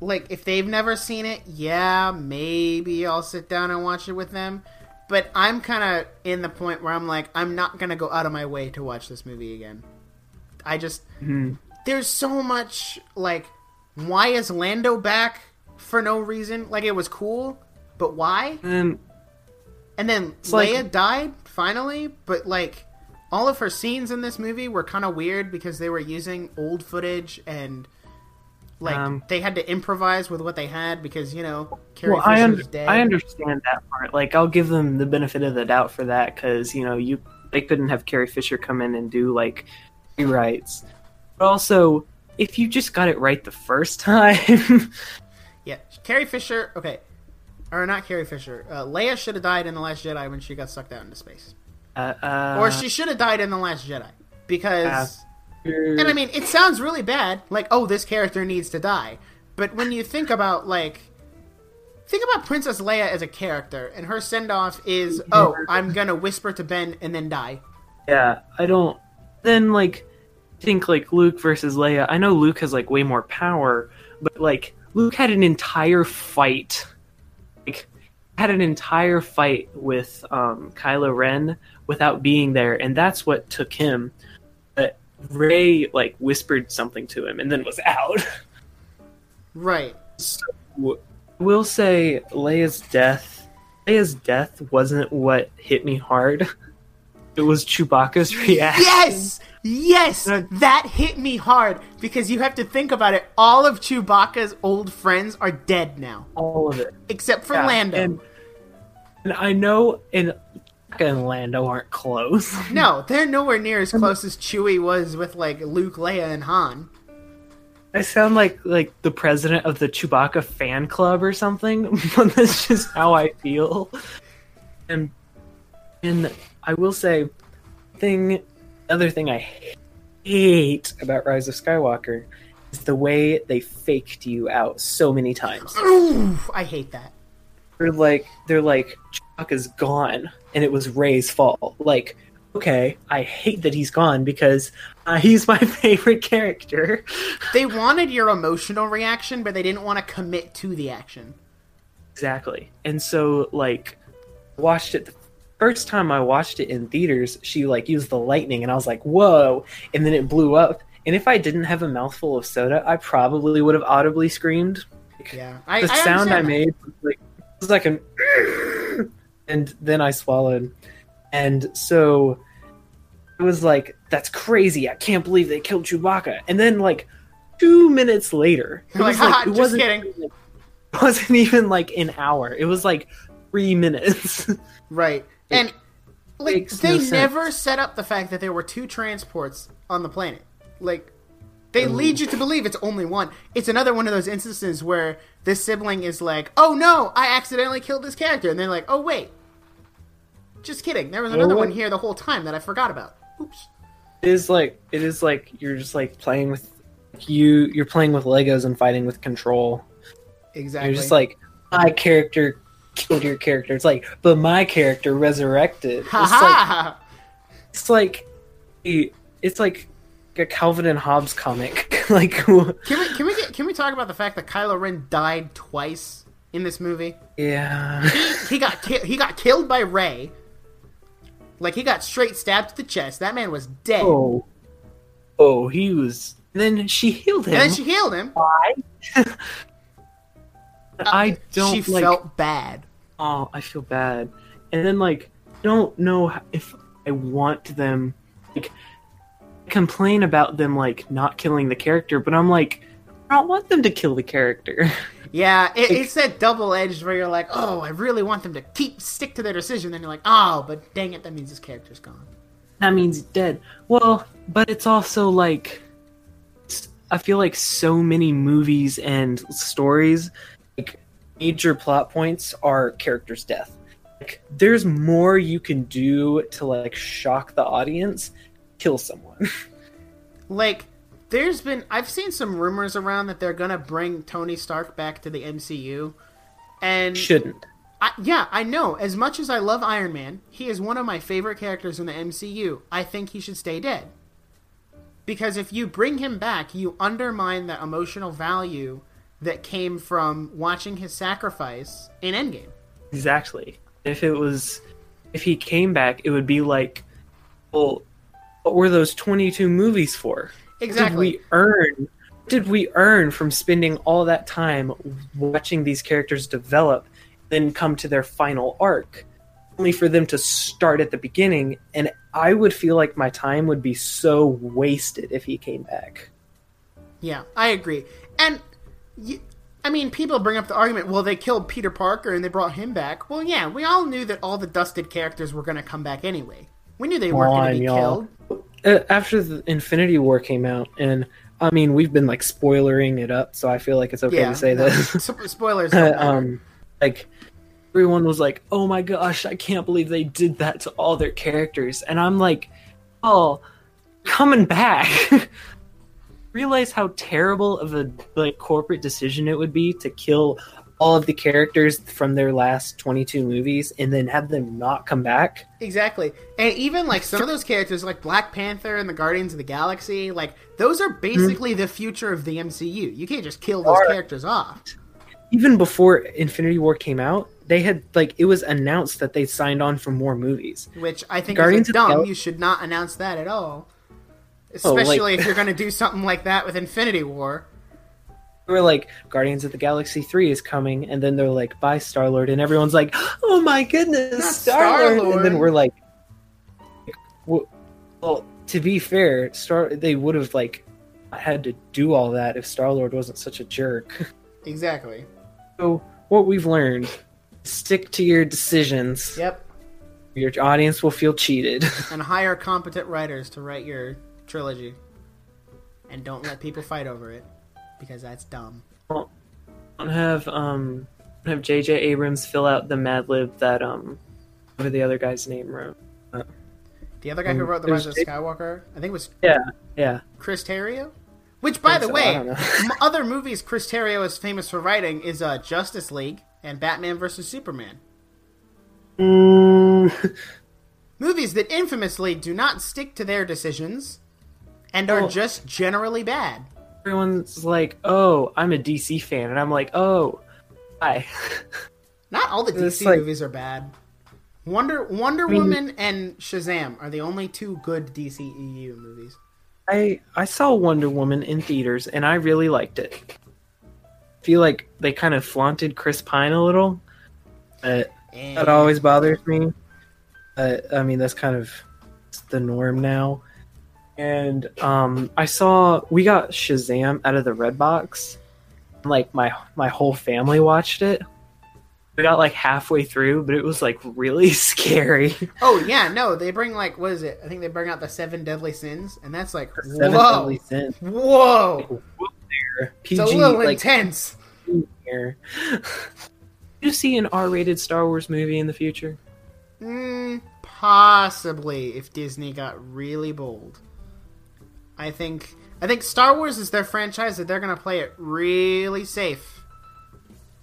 Like if they've never seen it, yeah, maybe I'll sit down and watch it with them. But I'm kind of in the point where I'm like, I'm not gonna go out of my way to watch this movie again. I just mm-hmm. there's so much like, why is Lando back for no reason? Like it was cool, but why? And And then like- Leia died finally, but like all of her scenes in this movie were kind of weird because they were using old footage and like Um, they had to improvise with what they had because you know Carrie well, I, Fisher's un- dead. I understand that part. Like, I'll give them the benefit of the doubt for that because you know you they couldn't have Carrie Fisher come in and do like rewrites. But also, if you just got it right the first time, Yeah, Carrie Fisher. Okay, or not Carrie Fisher. Uh, Leia should have died in the Last Jedi when she got sucked out into space, uh, uh, or she should have died in the Last Jedi because. And I mean, it sounds really bad. Like, oh, this character needs to die. But when you think about like, think about Princess Leia as a character, and her send off is, oh, I'm gonna whisper to Ben and then die. Yeah, I don't. Then like think like Luke versus Leia. I know Luke has like way more power, but like Luke had an entire fight, had an entire fight with um, Kylo Ren without being there, and that's what took him. But Rey like whispered something to him and then was out. Right. So, I will say Leia's death. Leia's death wasn't what hit me hard. It was Chewbacca's reaction. Yes. Yes, That- hit me hard because you have to think about it. All of Chewbacca's old friends are dead now, All of it. except for Yeah, Lando. And, and I know, and and Lando aren't close. No, they're nowhere near as close as Chewie was with like Luke, Leia, and Han. I sound like like the president of the Chewbacca fan club or something, but that's just how I feel. And and I will say, thing, other thing I hate about Rise of Skywalker is the way they faked you out so many times. Ooh, I hate that. they're like they're like Chewbacca's gone and it was Rey's fault. Like, okay, I hate that he's gone because uh, he's my favorite character. They wanted your emotional reaction, but they didn't want to commit to the action. Exactly. And so like watched it the first time I watched it in theaters, she like used the lightning and I was like, "Whoa." And then it blew up. And if I didn't have a mouthful of soda, I probably would have audibly screamed. Yeah, I, the I sound I made was like was like an and then I swallowed. And so it was like, that's crazy. I can't believe they killed Chewbacca. And then like two minutes later, it You're like, was like, it just wasn't kidding." it wasn't even like an hour. It was like three minutes. Right. And like they no sense. never set up the fact that there were two transports on the planet. Like they mm. lead you to believe it's only one. It's another one of those instances where this sibling is like, "Oh no, I accidentally killed this character." And they're like, "Oh wait. Just kidding. There was another one here the whole time that I forgot about." Oops. it is like it is like you're just like playing with you you're playing with Legos and fighting with control. Exactly. You're just like my character killed your character. It's like, but my character resurrected. It's like it's like it's like a Calvin and Hobbes comic. like Can we can we get, can we talk about the fact that Kylo Ren died twice in this movie? yeah. He got ki- he got killed by Rey. Like he got straight stabbed to the chest. That man was dead. Oh. Oh, he was and then she healed him. And then she healed him. Why? Uh, I don't She like felt bad. Oh, I feel bad. And then like don't know if I want them like complain about them like not killing the character, but I'm like I don't want them to kill the character. Yeah, it, it's that double edged where you're like, oh, I really want them to keep stick to their decision. Then you're like, oh, but dang it, that means this character's gone. that means he's dead. Well, but it's also like I feel like so many movies and stories major plot points are characters' death. Like there's more you can do to like shock the audience, kill someone. Like, there's been I've seen some rumors around that they're gonna bring Tony Stark back to the MCU, and Shouldn't. I, yeah, I know. As much as I love Iron Man, he is one of my favorite characters in the MCU. I think he should stay dead. because if you bring him back, you undermine the emotional value that came from watching his sacrifice in Endgame. Exactly. If it was, if he came back, it would be like, well, what were those 22 movies for? Exactly. Did we earn? Did we earn from spending all that time watching these characters develop, then come to their final arc, only for them to start at the beginning? And I would feel like my time would be so wasted if he came back. Yeah, I agree. And I mean, people bring up the argument, well, they killed Peter Parker and they brought him back. Well, yeah, we all knew that all the dusted characters were going to come back anyway. We knew they weren't going to be y'all. killed. Uh, after the Infinity War came out, and I mean, we've been like spoilering it up, so I feel like it's okay Yeah, to say no, this. sp- spoilers. um, like everyone was like, "Oh my gosh, I can't believe they did that to all their characters," and I'm like, "Oh, coming back." Realize how terrible of a like corporate decision it would be to kill all of the characters from their last 22 movies and then have them not come back. Exactly. And even like some of those characters like Black Panther and the Guardians of the Galaxy, like those are basically the future of the MCU. You can't just kill those characters off. Even before Infinity War came out, they had like it was announced that they signed on for more movies. Which I think Guardians is dumb. Gal- You should not announce that at all. Oh, like- Especially if you're going to do something like that with Infinity War. They were like, Guardians of the Galaxy 3 is coming, and then they're like, bye, Star Lord. And everyone's like, oh my goodness, Star Lord. And then we're like, well, well, to be fair, Star they would have like had to do all that if Star Lord wasn't such a jerk. Exactly. so, what we've learned stick to your decisions. Yep. Your audience will feel cheated. And hire competent writers to write your trilogy. And don't let people fight over it. Because that's dumb. don't have um have JJ Abrams fill out the Mad Lib that um whatever the other guy's name wrote. The other guy who Um, wrote The Rise of J- Skywalker, I think it was Yeah, yeah. Chris Terrio? Which, by the so, way, don't know. m- other movies Chris Terrio is famous for writing is uh, Justice League and Batman vs. Superman. Mm, Movies that infamously do not stick to their decisions and are Well- just generally bad. everyone's like, "Oh, I'm a DC fan," and I'm like, "Oh, hi." Not all the DC like- movies are bad. Wonder Wonder mean- Woman and Shazam are the only two good DCEU movies. I I saw Wonder Woman in theaters and I really liked it. feel like they kind of flaunted Chris Pine a little. But And that always bothers me. But I mean, that's kind of the norm now. And um, I saw we got Shazam out of the red box. Like my my whole family watched it. We got like halfway through, but it was like really scary. Oh yeah, no, they bring like what is it? I think they bring out the seven deadly sins, and that's like Seven whoa, Deadly Sins. whoa, PG it's a little like intense. you see an R-rated Star Wars movie in the future? Mm, possibly if Disney got really bold. I think I think Star Wars is their franchise that they're gonna play it really safe.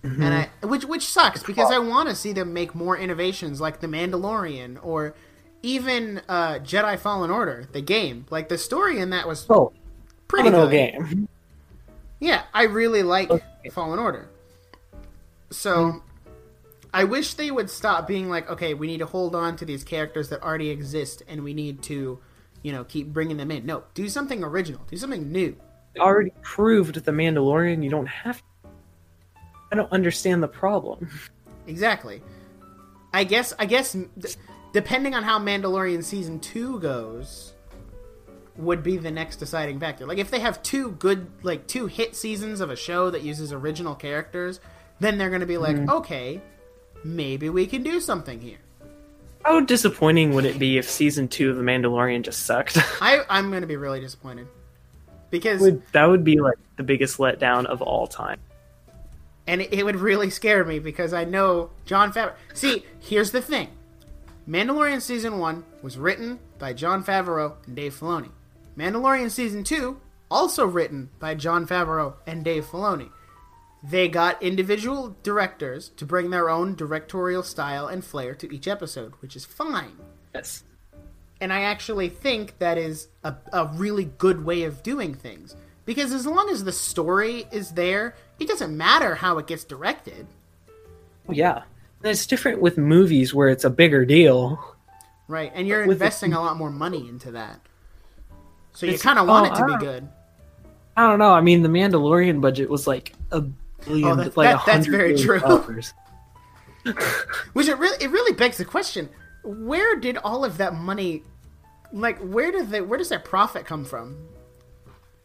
And I which which sucks because I want to see them make more innovations like The Mandalorian or even uh, Jedi Fallen Order, the game. Like the story in that was Oh, pretty good. game. Yeah, I really like Okay. Fallen Order. So, I wish they would stop being like, okay, we need to hold on to these characters that already exist, and we need to, you know, keep bringing them in. No, do something original, do something new. Already proved the Mandalorian. You don't have. To. I don't understand the problem. Exactly. I guess. I guess. Depending on how Mandalorian season two goes, would be the next deciding factor. Like if they have two good, like two hit seasons of a show that uses original characters, then they're going to be like, mm-hmm. okay, maybe we can do something here. How disappointing would it be if season two of the Mandalorian just sucked? I, I'm going to be really disappointed because, would that would be like the biggest letdown of all time. and it, it would really scare me because I know Jon Favreau. See, here's the thing: Mandalorian season one was written by Jon Favreau and Dave Filoni. Mandalorian season two also written by Jon Favreau and Dave Filoni. They got individual directors to bring their own directorial style and flair to each episode, which is fine. Yes. and I actually think that is a, a really good way of doing things. Because as long as the story is there, it doesn't matter how it gets directed. Yeah. And it's different with movies where it's a bigger deal. Right, and you're With the- investing a lot more money into that. So you kind of want oh, it to be good. I don't know. I mean, the Mandalorian budget was like a Oh, that- like that- that's very true. Which it really it really begs the question: Where did all of that money, like, where did they, where does that profit come from?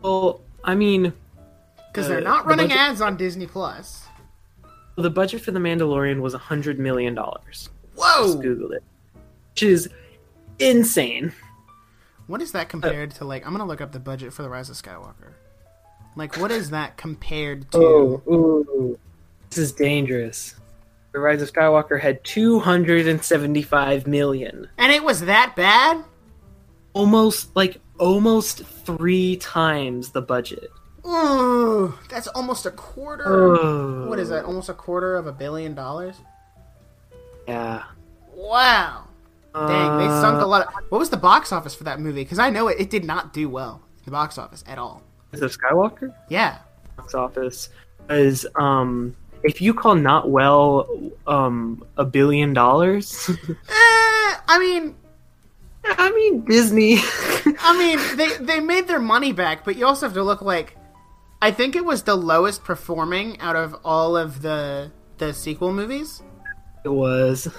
Well, I mean, Because Uh, they're not the running budget- ads on Disney Plus. the budget for the Mandalorian was a hundred million dollars. Whoa! Just googled it, which is insane. What is that compared to? Like, I'm gonna look up the budget for the Rise of Skywalker. Like, what is that compared to? Oh, ooh, this is dangerous. The Rise of Skywalker had two hundred and seventy-five million, And it was that bad? almost like almost three times the budget. Ooh, that's almost a quarter. Oh, What is that? Almost a quarter of a billion dollars? Yeah. Wow. Dang, they sunk a Uh, lot. Of, what was the box office for that movie? Because I know it, it did not do well in the box office at all. Rise of Skywalker. Yeah. box office is um if you call not well um a billion dollars Eh, I mean, i mean disney I mean, they they made their money back, but you also have to look like. I think it was the lowest performing out of all of the the sequel movies. it was i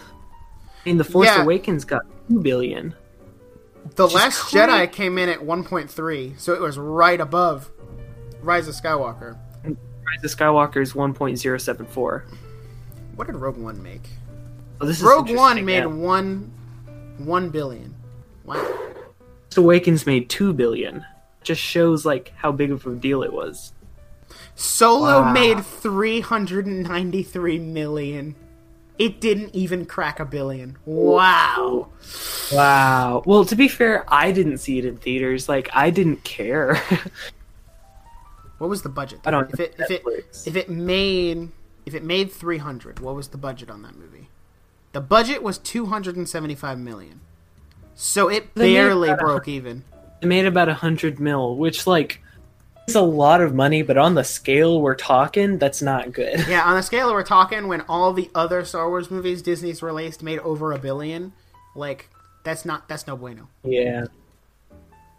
mean the force Yeah. awakens got 2 billion The Last. Jedi came in at 1.3, so it was right above Rise of Skywalker. rise of skywalker is 1.074 What did Rogue One make? oh, this is Rogue One made yeah. one one billion. Wow. force awakens made 2 billion just shows like how big of a deal it was Solo Wow. made 393 million. It didn't even crack a billion. Wow. wow well to be fair i didn't see it in theaters like i didn't care What was the budget? I don't If it if it if it made if it made 300, what was the budget on that movie? The budget was 275 million. So it They barely broke even. It made about a hundred mil, which like is a lot of money, but on the scale we're talking, that's not good. Yeah, on the scale we're talking, when all the other Star Wars movies Disney's released made over a billion, like that's not that's no bueno. Yeah.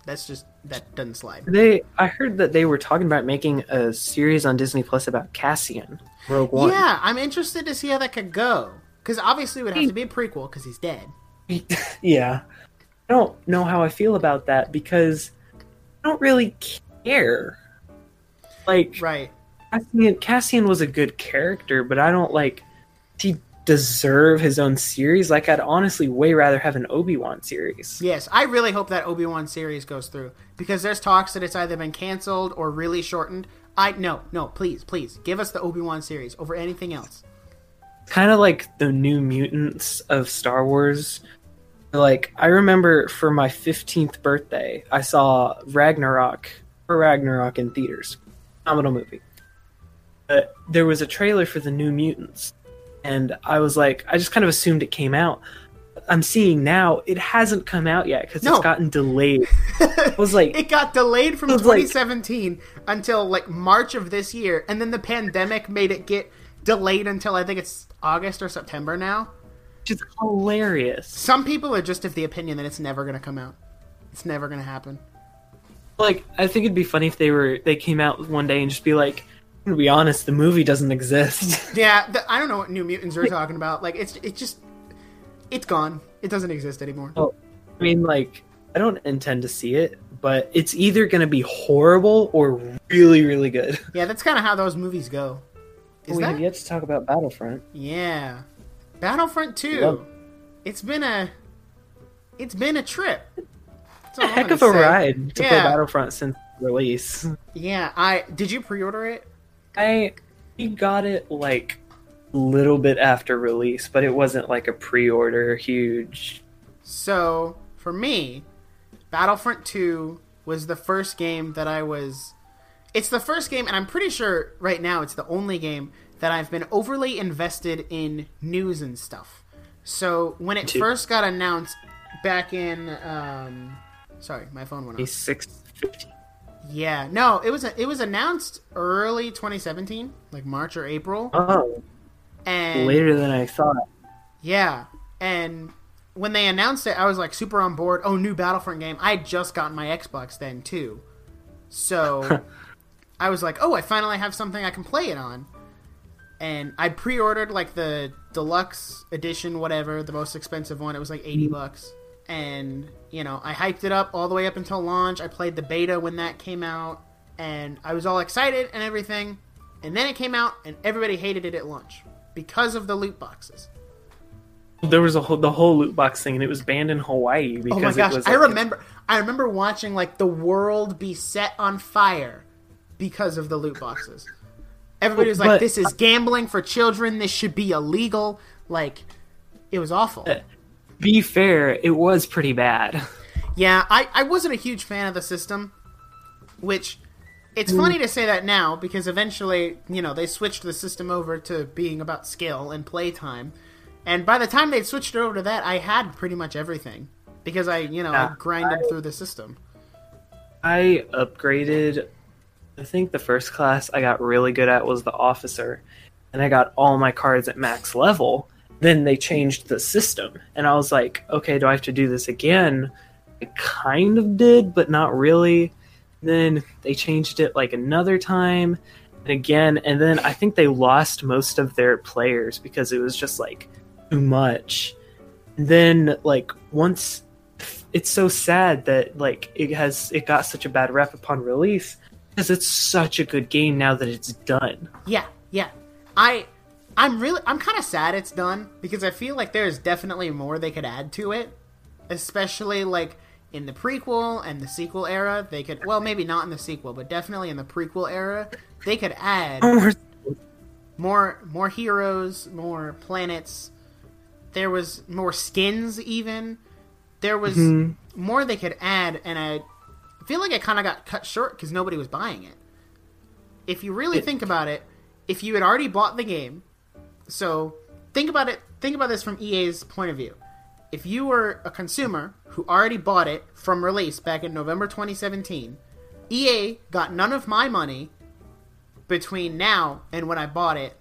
That's just that doesn't slide. They I heard that they were talking about making a series on Disney Plus about Cassian. Rogue One. Yeah, I'm interested to see how that could go. Because obviously it would have to be a prequel because he's dead. yeah. I don't know how I feel about that because I don't really care. Like Right. Cassian, Cassian was a good character, but I don't like he deserve his own series. Like I'd honestly way rather have an Obi Wan series. Yes, I really hope that Obi Wan series goes through because there's talks that it's either been canceled or really shortened. I no no please please give us the Obi Wan series over anything else. kind of like the new mutants of Star Wars. Like I remember for my 15th birthday, I saw Ragnarok or Ragnarok in theaters. Phenomenal movie. But there was a trailer for the new mutants and I was like I just kind of assumed it came out. I'm seeing now it hasn't come out yet cuz No. it's gotten delayed. I was like It got delayed from It was like- 2017 until like March of this year, and then the pandemic made it get delayed until I think it's August or September now. Which is hilarious. Some people are just of the opinion that it's never going to come out. It's never going to happen. Like I think it'd be funny if they were they came out one day and just be like to be honest, the movie doesn't exist. Yeah, the, I don't know what New Mutants are talking about. Like it's it's just it's gone. It doesn't exist anymore. Oh, I mean, like, I don't intend to see it, but it's either going to be horrible or really, really good. Yeah, that's kind of how those movies go. Is we that? have yet to talk about Battlefront. Yeah, Battlefront Two. Love- It's been a it's been a trip. That's all A I'm heck of a say. ride to play Battlefront since release. Yeah, I did you pre-order it? I we got it like a little bit after release, but it wasn't like a pre-order huge. So for me, Battlefront 2 was the first game that I was. It's the first game, and I'm pretty sure right now it's the only game that I've been overly invested in news and stuff. So when it too. first got announced, back in. Um, sorry, my phone went A off. six fifteen. Yeah, no, it was it was announced early 2017, like March or April, Oh, and later than I thought. yeah, and when they announced it, I was like super on board. Oh, new Battlefront game! I had just gotten my Xbox then too, so I was like, oh, I finally have something I can play it on. And I pre-ordered like the deluxe edition, whatever, the most expensive one. It was like eighty mm-hmm. bucks, and you know I hyped it up all the way up until launch. I played the beta when that came out, and I was all excited and everything. And then it came out, and everybody hated it at launch because of the loot boxes. There was a whole, the whole loot box thing, and it was banned in Hawaii because Oh my gosh, it was. I remember I remember watching like the world be set on fire because of the loot boxes. Everybody was like, But- "This is gambling for children. This should be illegal." Like, it was awful. Uh, Be fair, it was pretty bad. Yeah, I, I wasn't a huge fan of the system, which it's funny to say that now because eventually, you know, they switched the system over to being about skill and playtime. And by the time they switched it over to that, I had pretty much everything because I, you know, I Yeah, grinded through the system. I upgraded. I think the first class I got really good at was the officer, and I got all my cards at max level. Then they changed the system, and I was like, okay, do I have to do this again? I kind of did, but not really. Then they changed it like another time, and again, and then I think they lost most of their players because it was just like too much. And then like once it's so sad that like it has it got such a bad rep upon release because it's such a good game now that it's done. Yeah, yeah. I I'm really I'm kind of sad it's done because I feel like there's definitely more they could add to it, especially like in the prequel and the sequel era. They could well maybe not in the sequel, but definitely in the prequel era, they could add more more heroes, more planets. There was more skins even. There was mm-hmm. more they could add and I feel like it kind of got cut short cuz nobody was buying it. If you really It- think about it, if you had already bought the game, so think about it, think about this from EA's point of view. If you were a consumer who already bought it from release back in November 2017, EA got none of my money between now and when I bought it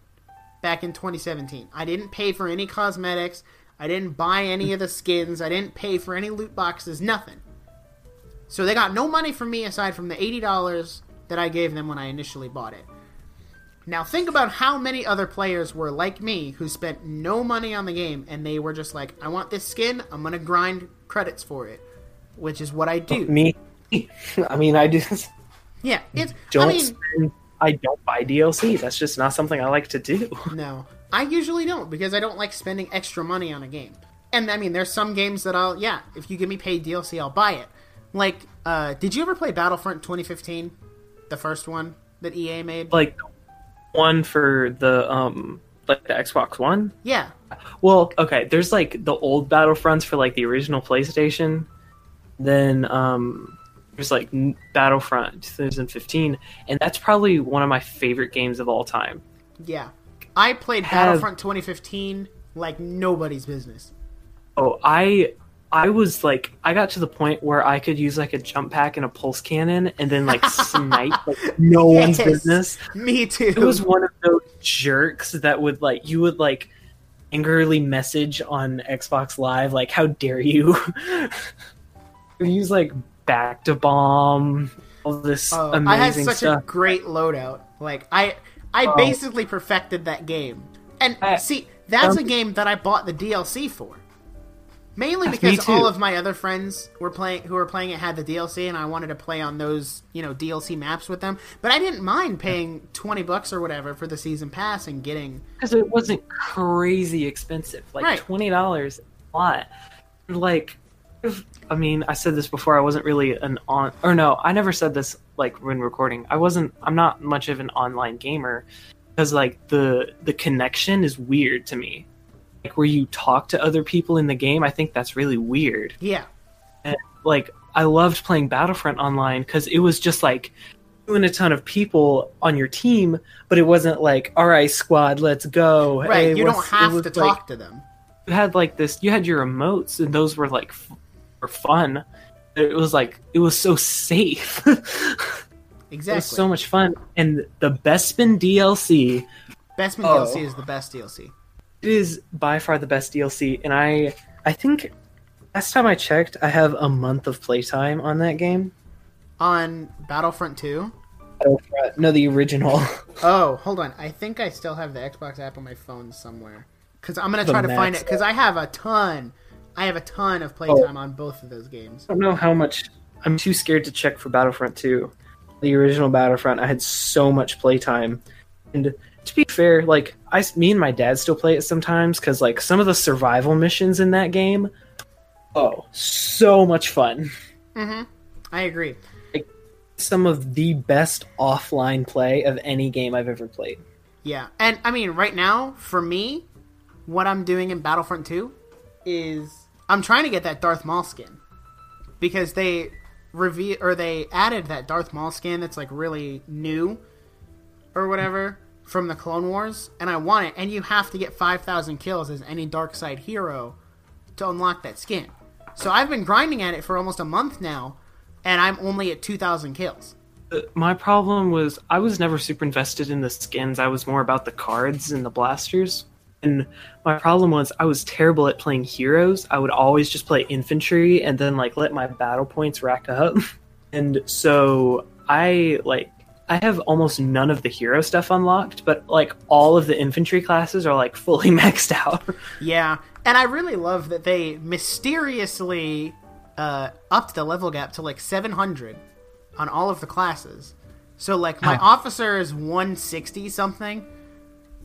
back in 2017. I didn't pay for any cosmetics. I didn't buy any of the skins. I didn't pay for any loot boxes. Nothing. So they got no money from me aside from the $80 that I gave them when I initially bought it. Now think about how many other players were like me who spent no money on the game and they were just like, I want this skin, I'm gonna grind credits for it. Which is what I do. Me, I mean, I just Yeah, it's don't. I mean spend, I don't buy DLC. That's just not something I like to do. No, I usually don't because I don't like spending extra money on a game. And I mean, there's some games that I'll yeah, if you give me paid DLC, I'll buy it. Like, uh, did you ever play Battlefront 2015, the first one that EA made? Like one for the um like the Xbox One. Yeah, Well, okay, there's like the old Battlefronts for like the original PlayStation. Then um there's like Battlefront 2015 and that's probably one of my favorite games of all time. yeah. I played Have- Battlefront 2015 like nobody's business. Oh, I I was like I got to the point where I could use like a jump pack and a pulse cannon and then like snipe like no one's business. Me too. It was one of those jerks that would like you would like angrily message on Xbox Live like how dare you use like back to bomb all this Oh, amazing I had such stuff. a great loadout. Like I, I Oh. basically perfected that game. And I- see, that's a um, game that I bought the DLC for. Mainly Yes, because all of my other friends were playing, who were playing it, had the DLC, and I wanted to play on those, you know, DLC maps with them. But I didn't mind paying twenty bucks or whatever for the season pass and getting. because it wasn't crazy expensive. Like Right. twenty dollars, a lot. Like, if, I mean, I said this before. I wasn't really an on, or no, I never said this like when recording. I wasn't. I'm not much of an online gamer because like the the connection is weird to me. Like where you talk to other people in the game, I think that's really weird. Yeah, Like I loved playing Battlefront online because it was just like doing a ton of people on your team, but it wasn't like, all right, squad, let's go. right. Hey, you don't have was to like- talk to them. you had like this. You had your emotes, and those were like f- were fun. It was like it was so safe. Exactly, it was so much fun, and the Bespin DLC Bespin Oh. DLC is the best DLC. It is by far the best DLC, and I I think last time I checked, I have a month of playtime on that game. On Battlefront 2. Battlefront- No, the original. Oh, hold on. I think I still have the Xbox app on my phone somewhere. Because I'm going to The try to find it. Because I have a ton. I have a ton of oh. playtime on both of those games. I don't know how much. I'm too scared to check for Battlefront 2. The original Battlefront, I had so much playtime, and to be fair, like I, me and my dad still play it sometimes because like some of the survival missions in that game, oh, so much fun. Mm-hmm. I agree. Like, Some of the best offline play of any game I've ever played. Yeah. And I mean, right now, for me, what I'm doing in Battlefront 2 is I'm trying to get that Darth Maul skin. Because they reveal or they added that Darth Maul skin that's like really new or whatever from the Clone Wars and I want it and you have to get 5000 kills as any dark side hero to unlock that skin. So I've been grinding at it for almost a month now and I'm only at 2000 kills. Uh, My problem was I was never super invested in the skins. I was more about the cards and the blasters. And my problem was I was terrible at playing heroes. I would always just play infantry and then like let my battle points rack up. And so I like I have almost none of the hero stuff unlocked, but like all of the infantry classes are like fully maxed out. Yeah, and I really love that they mysteriously uh, upped the level gap to like 700 on all of the classes. So like my Huh. officer is 160 something,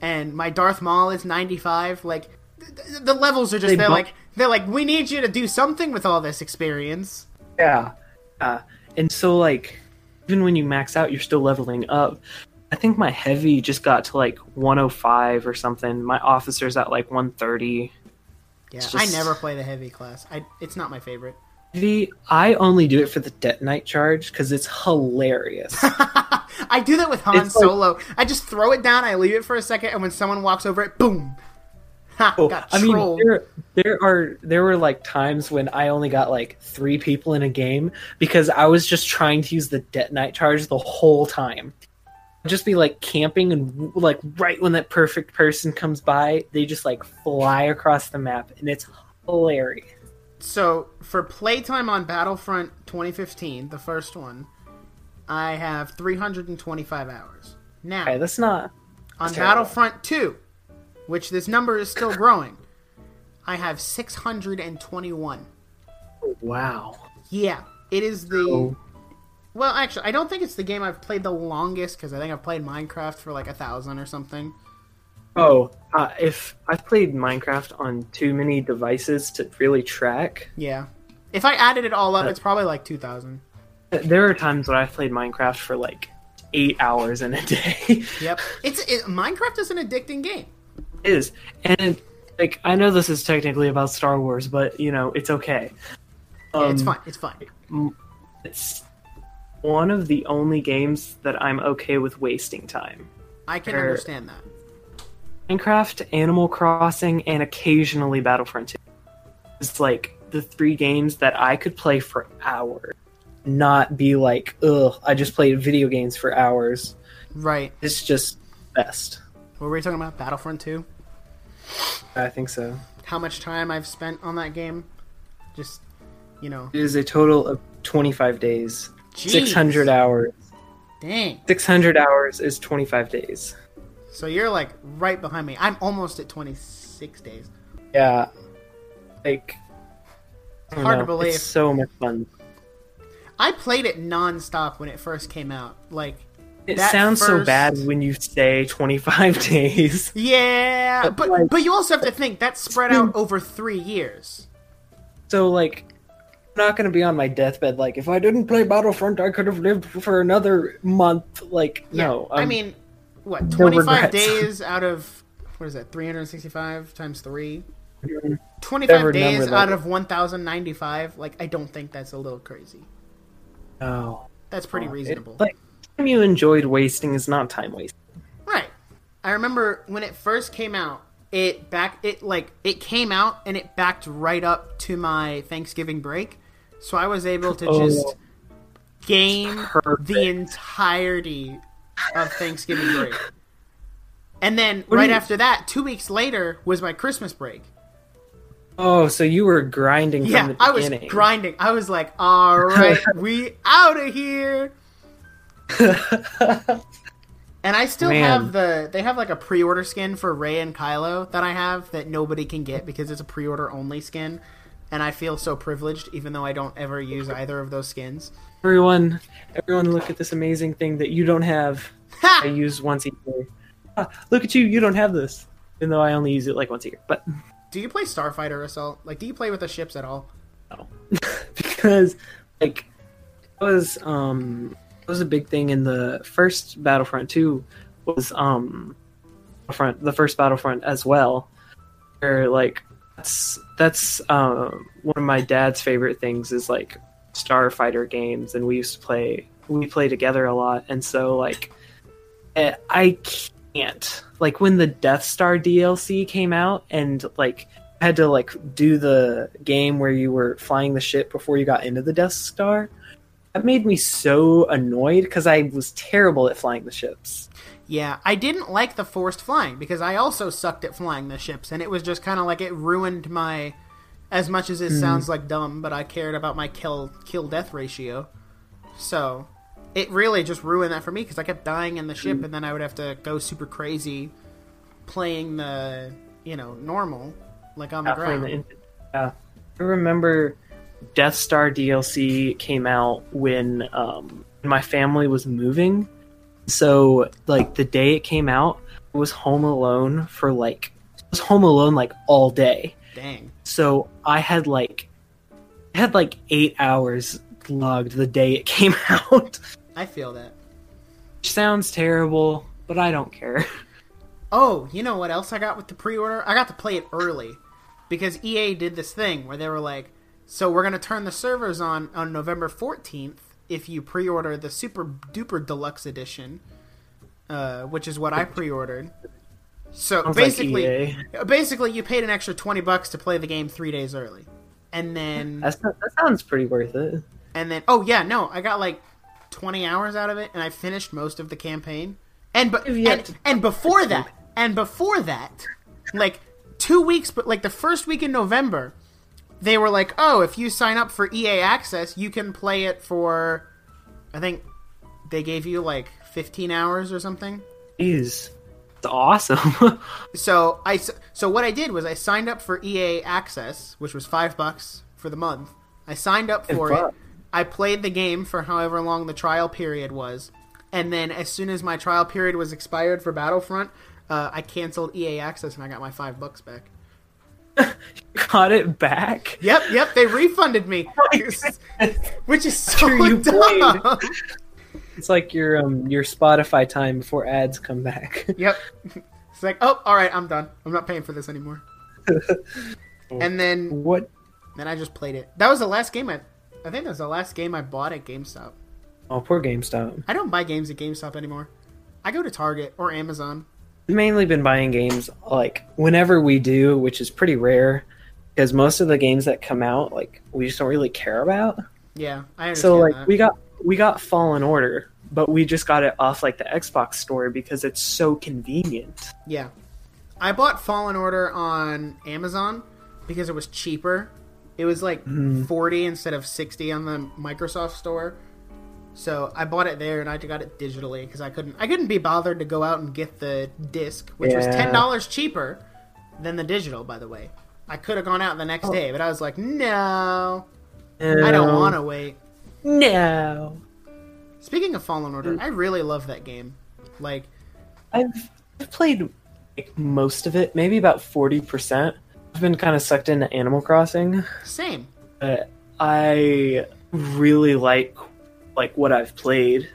and my Darth Maul is 95. Like th- th- the levels are just They they're bu- like they're like we need you to do something with all this experience. Yeah. Uh, and so like even when you max out you're still leveling up. I think my heavy just got to like 105 or something. My officer's at like 130. Yeah, It's I never play the heavy class. I it's not my favorite. Heavy, I only do it for the detonite charge because it's hilarious. I do that with Han It's like- Solo. I just throw it down, I leave it for a second, and when someone walks over it, boom. Ha, Oh, got I mean, there, there are there were like times when I only got like three people in a game because I was just trying to use the detonite charge the whole time. I'd just be like camping and like right when that perfect person comes by, they just like fly across the map and it's hilarious. So for playtime on Battlefront 2015, the first one, I have 325 hours. Now Okay, that's not on terrible. Battlefront 2, which this number is still growing, I have 621. wow. Yeah, it is the Oh. well. Actually, I don't think it's the game I've played the longest because I think I've played Minecraft for like a thousand or something. Oh, uh, if I've played Minecraft on too many devices to really track, Yeah, if I added it all up, Uh, it's probably like 2,000. there are times when I've played Minecraft for like eight hours in a day. Yep, it's it, Minecraft is an addicting game. Is and like I know this is technically about Star Wars, but you know it's okay. Yeah, it's Um, fine. It's fine. It's one of the only games that I'm okay with wasting time. I can er, understand that. Minecraft, Animal Crossing, and occasionally Battlefront 2. It's like the three games that I could play for hours, not be like, ugh, I just played video games for hours. Right. It's just best. What were we talking about? Battlefront 2? I think so. How much time I've spent on that game? Just, you know, It is a total of 25 days, Jeez. 600 hours. dang. 600 hours is 25 days. So you're like right behind me. I'm almost at 26 days. Yeah. Like, Hard to believe. It's so much fun. I played it nonstop when it first came out. Like, It sounds so bad when you say 25 days. yeah, But, but like- but you also have to think that's spread out over three years. So, like, I'm not going to be on my deathbed like, if I didn't play Battlefront, I could have lived for another month. Like, Yeah. no. I um, mean, what? 25 regrets. days out of what is that? 365 times three. Whatever 25 days out of 1095. Like, I don't think that's a little crazy. no. That's pretty It- reasonable. like, time you enjoyed wasting is not time wasting. Right. I remember when it first came out, it back it like it came out and it backed right up to my Thanksgiving break, so I was able to Oh. just game Perfect. the entirety of Thanksgiving break. And then What right you- after that, two weeks later was my Christmas break. Oh, so you were grinding from Yeah, the I was grinding. I was like, all right, we out of here. And I still Man. have the. They have like a pre-order skin for Rey and Kylo that I have that nobody can get because it's a pre-order only skin, and I feel so privileged even though I don't ever use either of those skins. everyone, everyone, look at this amazing thing that you don't have. Ha! I use once a year. Ah, look at you, you don't have this. Even though I only use it like once a year, but Do you play Starfighter Assault? Like, do you play with the ships at all? no, because like it was um it was a big thing in the first Battlefront two was um Battlefront the first Battlefront as well, where like that's that's um one of my dad's favorite things is like Starfighter games, and we used to play we play together a lot, and so like I can't like when the Death Star DLC came out and like had to like do the game where you were flying the ship before you got into the Death Star. That made me so annoyed because I was terrible at flying the ships. Yeah, I didn't like the forced flying because I also sucked at flying the ships, and it was just kind of like it ruined my. As much as it hmm. sounds like dumb, but I cared about my kill kill death ratio, so it really just ruined that for me because I kept dying in the ship, hmm. and then I would have to go super crazy playing the you know normal like on the Yeah, ground. the yeah. I remember Death Star DLC came out when um, my family was moving. So like the day it came out, I was home alone for like I was home alone like all day. Dang. So I had like I had like eight hours logged the day it came out. I feel that. Which sounds terrible, but I don't care. Oh, you know what else I got with the pre-order? I got to play it early because EA did this thing where they were like, "So we're gonna turn the servers on on November 14th if you pre-order the Super Duper Deluxe Edition," uh, which is what I pre-ordered. So Sounds basically, EA. basically, you paid an extra 20 bucks to play the game three days early, and then That's that sounds pretty worth it. and then oh yeah, no, I got like 20 hours out of it, and I finished most of the campaign. And but and, and before that, and before that, like two weeks, but like the first week in November, they were like, oh, if you sign up for EA Access, you can play it for, I think they gave you like 15 hours or something. Is It's awesome. So I so what I did was I signed up for EA Access, which was five bucks for the month. I signed up for it. I played the game for however long the trial period was, and then as soon as my trial period was expired for Battlefront, uh, I canceled EA Access and I got my five bucks back. Got it back. Yep, yep, they refunded me, which is so you dumb. It's like your um your Spotify time before ads come back. Yep. It's like, oh, all right, I'm done. I'm not paying for this anymore. and then what? then I just played it. That was the last game I. I think that was the last game I bought at GameStop. Oh, poor GameStop. I don't buy games at GameStop anymore. I go to Target or Amazon. Mainly been buying games like whenever we do, which is pretty rare, because most of the games that come out, like we just don't really care about. Yeah, I understand So like that. we got we got Fallen Order, but we just got it off like the Xbox store because it's so convenient. Yeah. I bought Fallen Order on Amazon because it was cheaper. It was like mm-hmm. 40 instead of 60 on the Microsoft store. So I bought it there and I got it digitally because I couldn't I couldn't be bothered to go out and get the disc, which was $10 cheaper than the digital, by the way. I could have gone out the next oh. day, but I was like, "No. I don't want to wait." No. Speaking of Fallen Order, mm. I really love that game. Like I've, I've played like, most of it, maybe about forty percent. I've been kind of sucked into Animal Crossing, same. but I really like like what I've played.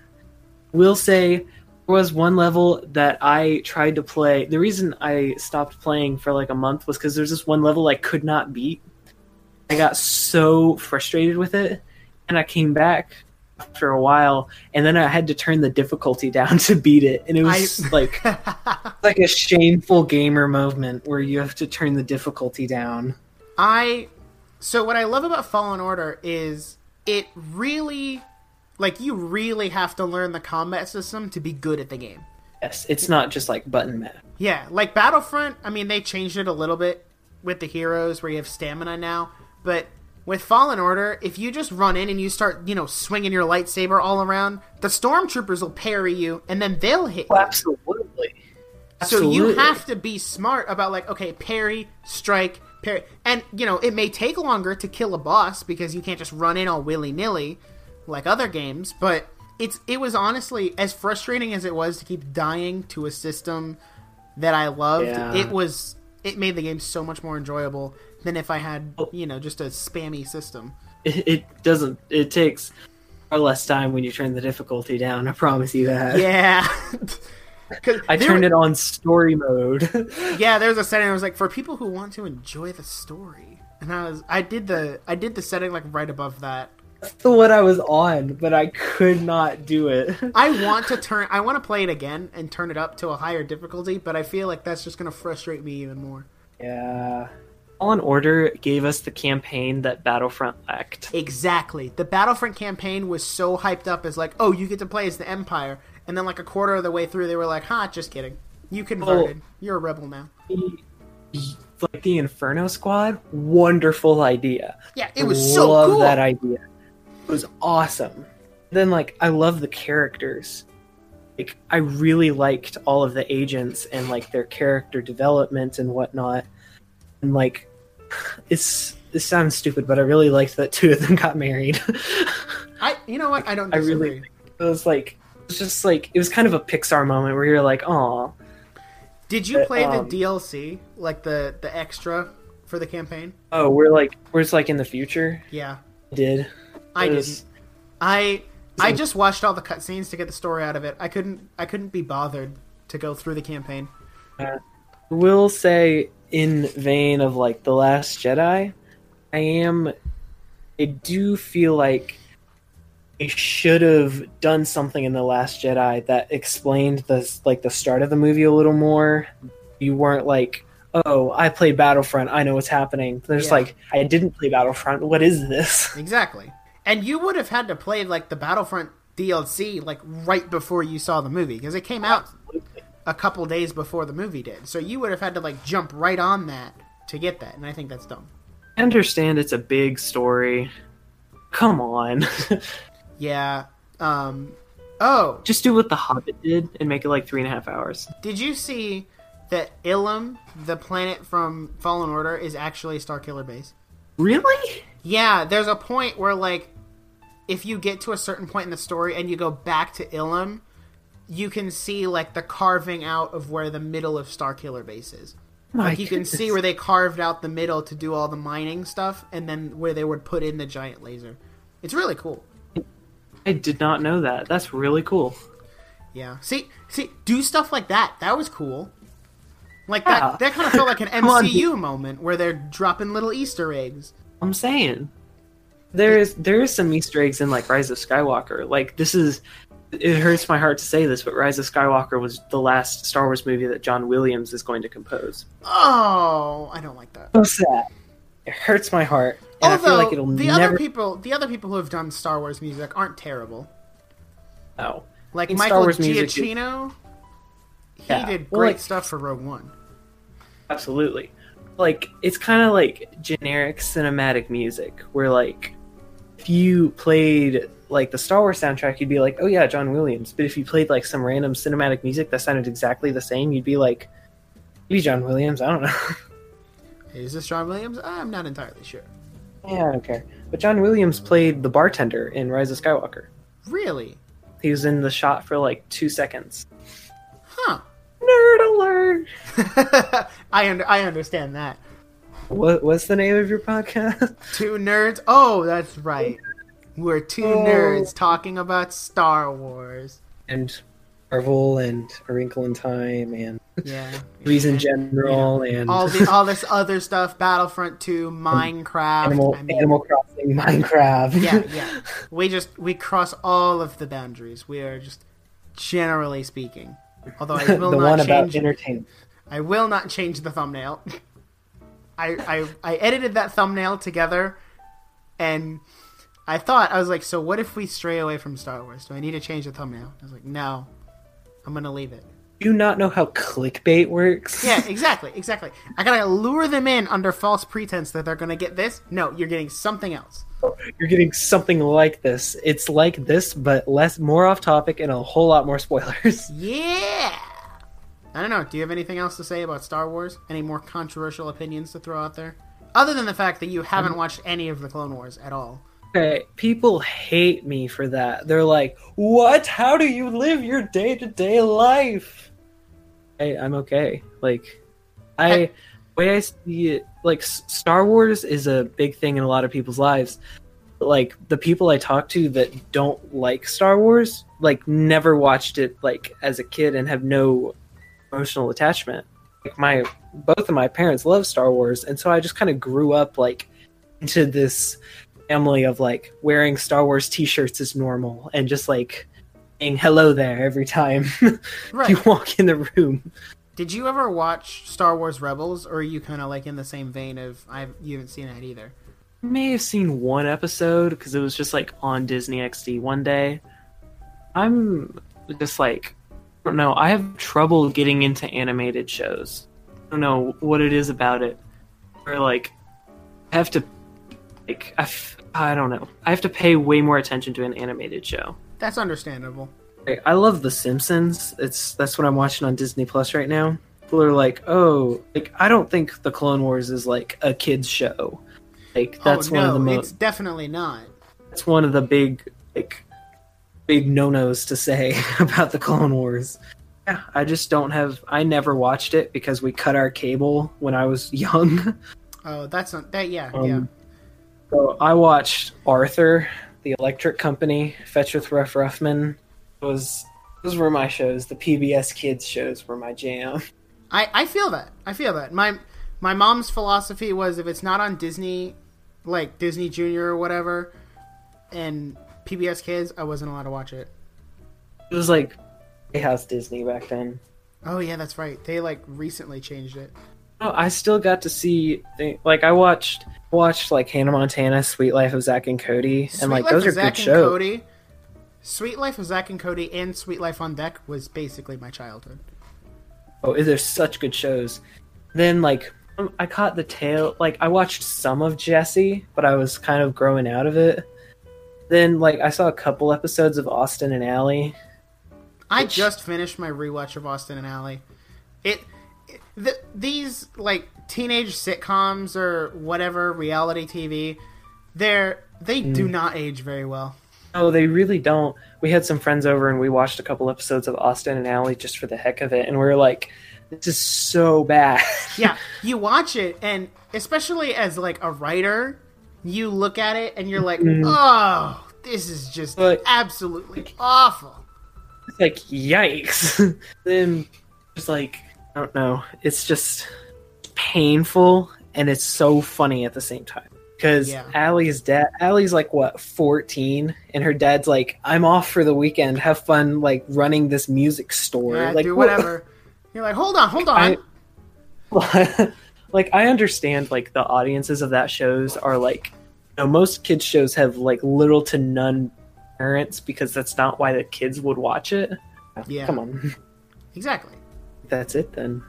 Will say there was one level that I tried to play. The reason I stopped playing for like a month was because there's this one level I could not beat. I got so frustrated with it, and I came back after a while, and then I had to turn the difficulty down to beat it, and it was I- like like a shameful gamer moment where you have to turn the difficulty down. I so what I love about Fallen Order is it really like you really have to learn the combat system to be good at the game. Yes, it's not just like button mash. Yeah, like Battlefront, I mean they changed it a little bit with the heroes where you have stamina now, but with Fallen Order, if you just run in and you start, you know, swinging your lightsaber all around, the stormtroopers will parry you and then they'll hit oh, you. Absolutely. So you have to be smart about like, okay, parry, strike, parry, and you know it may take longer to kill a boss because you can't just run in all willy nilly like other games. But it's it was honestly as frustrating as it was to keep dying to a system that I loved. Yeah. It was it made the game so much more enjoyable than if I had Oh. you know just a spammy system. It, it doesn't. It takes far less time when you turn the difficulty down. I promise you that. Yeah. I there turned it on story mode. Yeah, there's a setting. I was like, for people who want to enjoy the story, and I was, I did the, I did the setting like right above that. That's the one I was on, but I could not do it. I want to turn, I want to play it again and turn it up to a higher difficulty, but I feel like that's just gonna frustrate me even more. Yeah. Fallen Order gave us the campaign that Battlefront lacked. Exactly. The Battlefront campaign was so hyped up as like, oh, you get to play as the Empire, and then like a quarter of the way through, they were like, huh, just kidding. You converted. Oh. You're a rebel now. Like the Inferno Squad, wonderful idea. Yeah, it was so love cool. that idea. Was awesome. Then like I love the characters. Like I really liked all of the agents and like their character development and whatnot. And like it's this sounds stupid, but I really liked that two of them got married. I, you know what? I don't I really it was like it was just like it was kind of a Pixar moment where you're like, oh Did you But, play um, the DLC, like the the extra for the campaign? oh we're like we're just like in the future. Yeah, I did. I didn't. I I just watched all the cutscenes to get the story out of it. I couldn't I couldn't be bothered to go through the campaign. will say in vein of like the last jedi i am i do feel like they should have done something in the last jedi that explained the like the start of the movie a little more you weren't like oh i played battlefront i know what's happening there's Yeah. like i didn't play battlefront what is this Exactly. And you would have had to play like the Battlefront DLC like right before you saw the movie because it came out a couple days before the movie did. So you would have had to like jump right on that to get that, and I think that's dumb. i understand it's a big story come on Yeah. Um. Oh, just do what the hobbit did and make it like three and a half hours did you see that Ilum, the planet from Fallen Order, is actually a Starkiller Base? Really Yeah, there's a point where like if you get to a certain point in the story and you go back to Ilum, you can see like the carving out of where the middle of Starkiller Base is. My Like you can see where they carved out the middle to do all the mining stuff and then where they would put in the giant laser. It's really cool. I did not know that. That's really cool. Yeah. See, see, do stuff like that. That was cool. Like Yeah. that that kind of felt like an MCU moment where they're dropping little Easter eggs. I'm saying there is there is some Easter eggs in like Rise of Skywalker. Like this is it hurts my heart to say this, but Rise of Skywalker was the last Star Wars movie that John Williams is going to compose. Oh, I don't like that. So sad. It hurts my heart, and I feel like it'll the never other people, the other people who have done Star Wars music aren't terrible. Oh, Like Michael Wars music, Giacchino, he Yeah. did Well, great like- stuff for Rogue One. Absolutely. Like it's kind of like generic cinematic music where like if you played like the Star Wars soundtrack you'd be like, "Oh yeah, John Williams." But if you played like some random cinematic music that sounded exactly the same, you'd be like, "Maybe John Williams, I don't know." Is this John Williams? I'm not entirely sure. yeah, I don't care. But John Williams played the bartender in Rise of Skywalker. Really? He was in the shot for like 2 seconds. Huh? Nerd alert. I under, I understand that. What what's the name of your podcast? Two nerds. Oh, that's right. We're two Oh. nerds talking about Star Wars. and Marvel and A Wrinkle in Time and Yeah. movies in general and all the all this other stuff, Battlefront 2, Minecraft. Animal I mean, Animal Crossing. Minecraft. Yeah, yeah. We just we cross all of the boundaries. We are just generally speaking. Although I the will not one change about entertainment. I will not change the thumbnail. I, I I edited that thumbnail together, and I thought I was like, so what if we stray away from Star Wars? Do I need to change the thumbnail? I was like, no, I'm gonna leave it. Do you not know how clickbait works? Yeah, exactly, exactly. I gotta lure them in under false pretense that they're gonna get this. No, you're getting something else. You're getting something like this. It's like this, but less, more off topic, and a whole lot more spoilers. Yeah. I don't know. Do you have anything else to say about Star Wars? Any more controversial opinions to throw out there? Other than the fact that you haven't mm. watched any of the Clone Wars at all. Okay, people hate me for that. They're like, "What? How do you live your day to day life?" Hey, I'm okay. Like, I way I see it, like Star Wars is a big thing in a lot of people's lives. Like the people I talk to that don't like Star Wars, like never watched it like as a kid and have no emotional attachment. Like my both of my parents love Star Wars, and so I just kind of grew up like into this family of like wearing Star Wars t-shirts is normal and just like saying hello there every time Right. you walk in the room. Did you ever watch Star Wars Rebels, or are you kind of like in the same vein of I you haven't seen that either? I may have seen one episode because it was just like on Disney XD one day. I'm just like I don't know. I have trouble getting into animated shows. I don't know what it is about it. Or like I have to like I, f- I don't know. I have to pay way more attention to an animated show. That's understandable. I- I love The Simpsons. It's that's what I'm watching on Disney Plus right now. People are like, "Oh, like I don't think The Clone Wars is like a kids show." Like that's oh, one of no, the it's definitely not. that's one of the big like big no-nos to say about The Clone Wars. Yeah, I just don't have I never watched it because we cut our cable when I was young. Oh, that's not that. Yeah, Um, yeah. So I watched Arthur, the Electric Company, Fetch with Ruff Ruffman. Was those were my shows. The PBS Kids shows were my jam. I, I feel that. I feel that. My my mom's philosophy was if it's not on Disney, like Disney Junior or whatever, and PBS Kids, I wasn't allowed to watch it. It was like Playhouse Disney back then. Oh yeah, that's right. They like recently changed it. Oh, I still got to see like I watched watched like Hannah Montana, Suite Life of Zack and Cody, Suite and like Life those are Zack good and shows. Cody. Suite Life of Zack and Cody and Suite Life on Deck was basically my childhood. Oh, they're such good shows. Then like I caught the tail. Like I watched some of Jessie, but I was kind of growing out of it. Then like I saw a couple episodes of Austin and Ally. I Which- just finished my rewatch of Austin and Ally. It, it th- these like teenage sitcoms or whatever reality TV, they're they do Mm. not age very well. Oh, they really don't. We had some friends over and we watched a couple episodes of Austin and Ally just for the heck of it, and we were like, "This is so bad." Yeah, you watch it and especially as like a writer, you look at it and you're like, mm-hmm. "Oh, this is just But- absolutely awful." It's like yikes. then it's like I don't know. It's just painful and it's so funny at the same time. Because Yeah. Ally's dad, Ally's like what, fourteen, and her dad's like, "I'm off for the weekend. Have fun, like running this music store. Yeah, like do whatever. You're like, "Hold on, hold on." I- like I understand like the audiences of that shows are like you know, most kids shows have like little to none parents because that's not why the kids would watch it. Yeah. Come on. exactly. That's it then.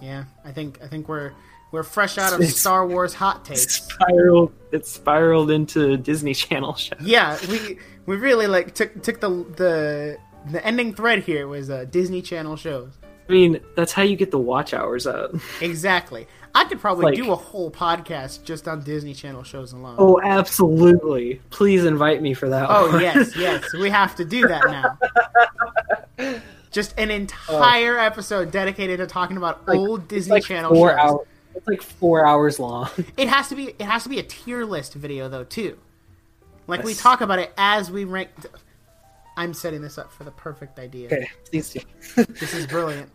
Yeah, I think I think we're we're fresh out of Star Wars hot takes. spiraled it spiraled into Disney Channel show. Yeah, we we really like took took the the the ending thread here was uh, Disney Channel shows. I mean, that's how you get the watch hours up. Exactly. I could probably Like- do a whole podcast just on Disney Channel shows alone. Oh, absolutely. Please invite me for that. Oh one. yes, yes, we have to do that now. Just an entire episode dedicated to talking about Like, old Disney like Channel four shows. hours. It's like four hours long. It has to be it has to be a tier list video though too. Like we talk about it as we rank. I'm setting this up for the perfect idea. okay, please do. This is brilliant.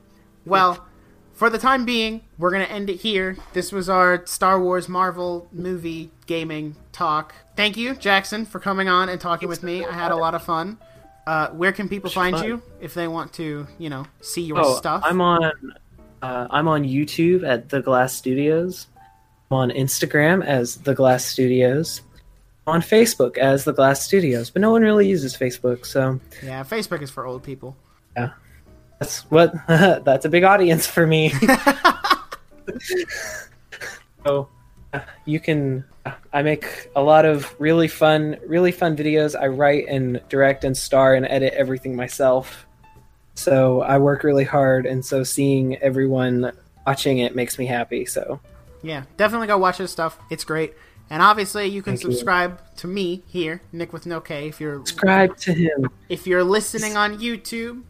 Well, for the time being, we're gonna end it here. This was our Star Wars Marvel movie gaming talk. Thank you, Jackson, for coming on and talking with me. I had a lot of fun. Uh, where can people find fun. you if they want to, you know, see your Oh, stuff? I'm on. Uh, I'm on YouTube at The Glas Studios. I'm on Instagram as The Glas Studios. I'm on Facebook as The Glas Studios, but no one really uses Facebook, so Yeah, Facebook is for old people. Yeah, that's what. that's a big audience for me. so uh, you can. I make a lot of really fun, really fun videos. I write and direct and star and edit everything myself. So I work really hard, and so seeing everyone watching it makes me happy. So Yeah, definitely go watch his stuff. It's great. And obviously, you can Thank you. subscribe to me here, Nic with no K, if you're subscribe to him. if you're listening on YouTube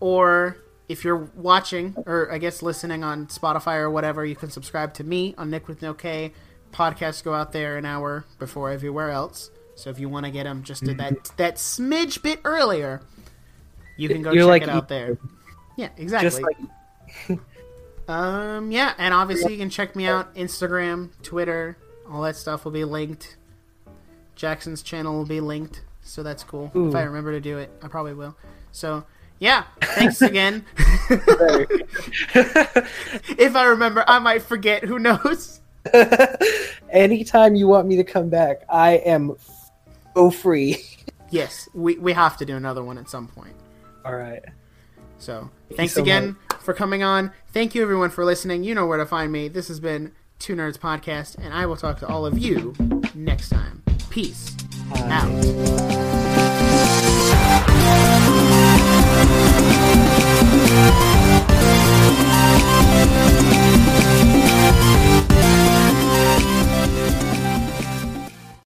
or if you're watching or I guess listening on Spotify or whatever, you can subscribe to me on Nic with No K. Podcasts go out there an hour before everywhere else. So if you want to get them just Mm-hmm. that that smidge bit earlier, you can go You're check like it out there. Yeah, exactly. Just like Um, yeah, and obviously you can check me out Instagram, Twitter, all that stuff will be linked. Jackson's channel will be linked, so that's cool. Ooh. If I remember to do it, I probably will. So, yeah, thanks again. if I remember, I might forget. Who knows? anytime you want me to come back, I am so free. Yes, we we have to do another one at some point. All right. So Thank thanks so again much. for coming on. Thank you everyone for listening. You know where to find me. This has been Two Nerds Podcast, and I will talk to all of you next time. Peace out.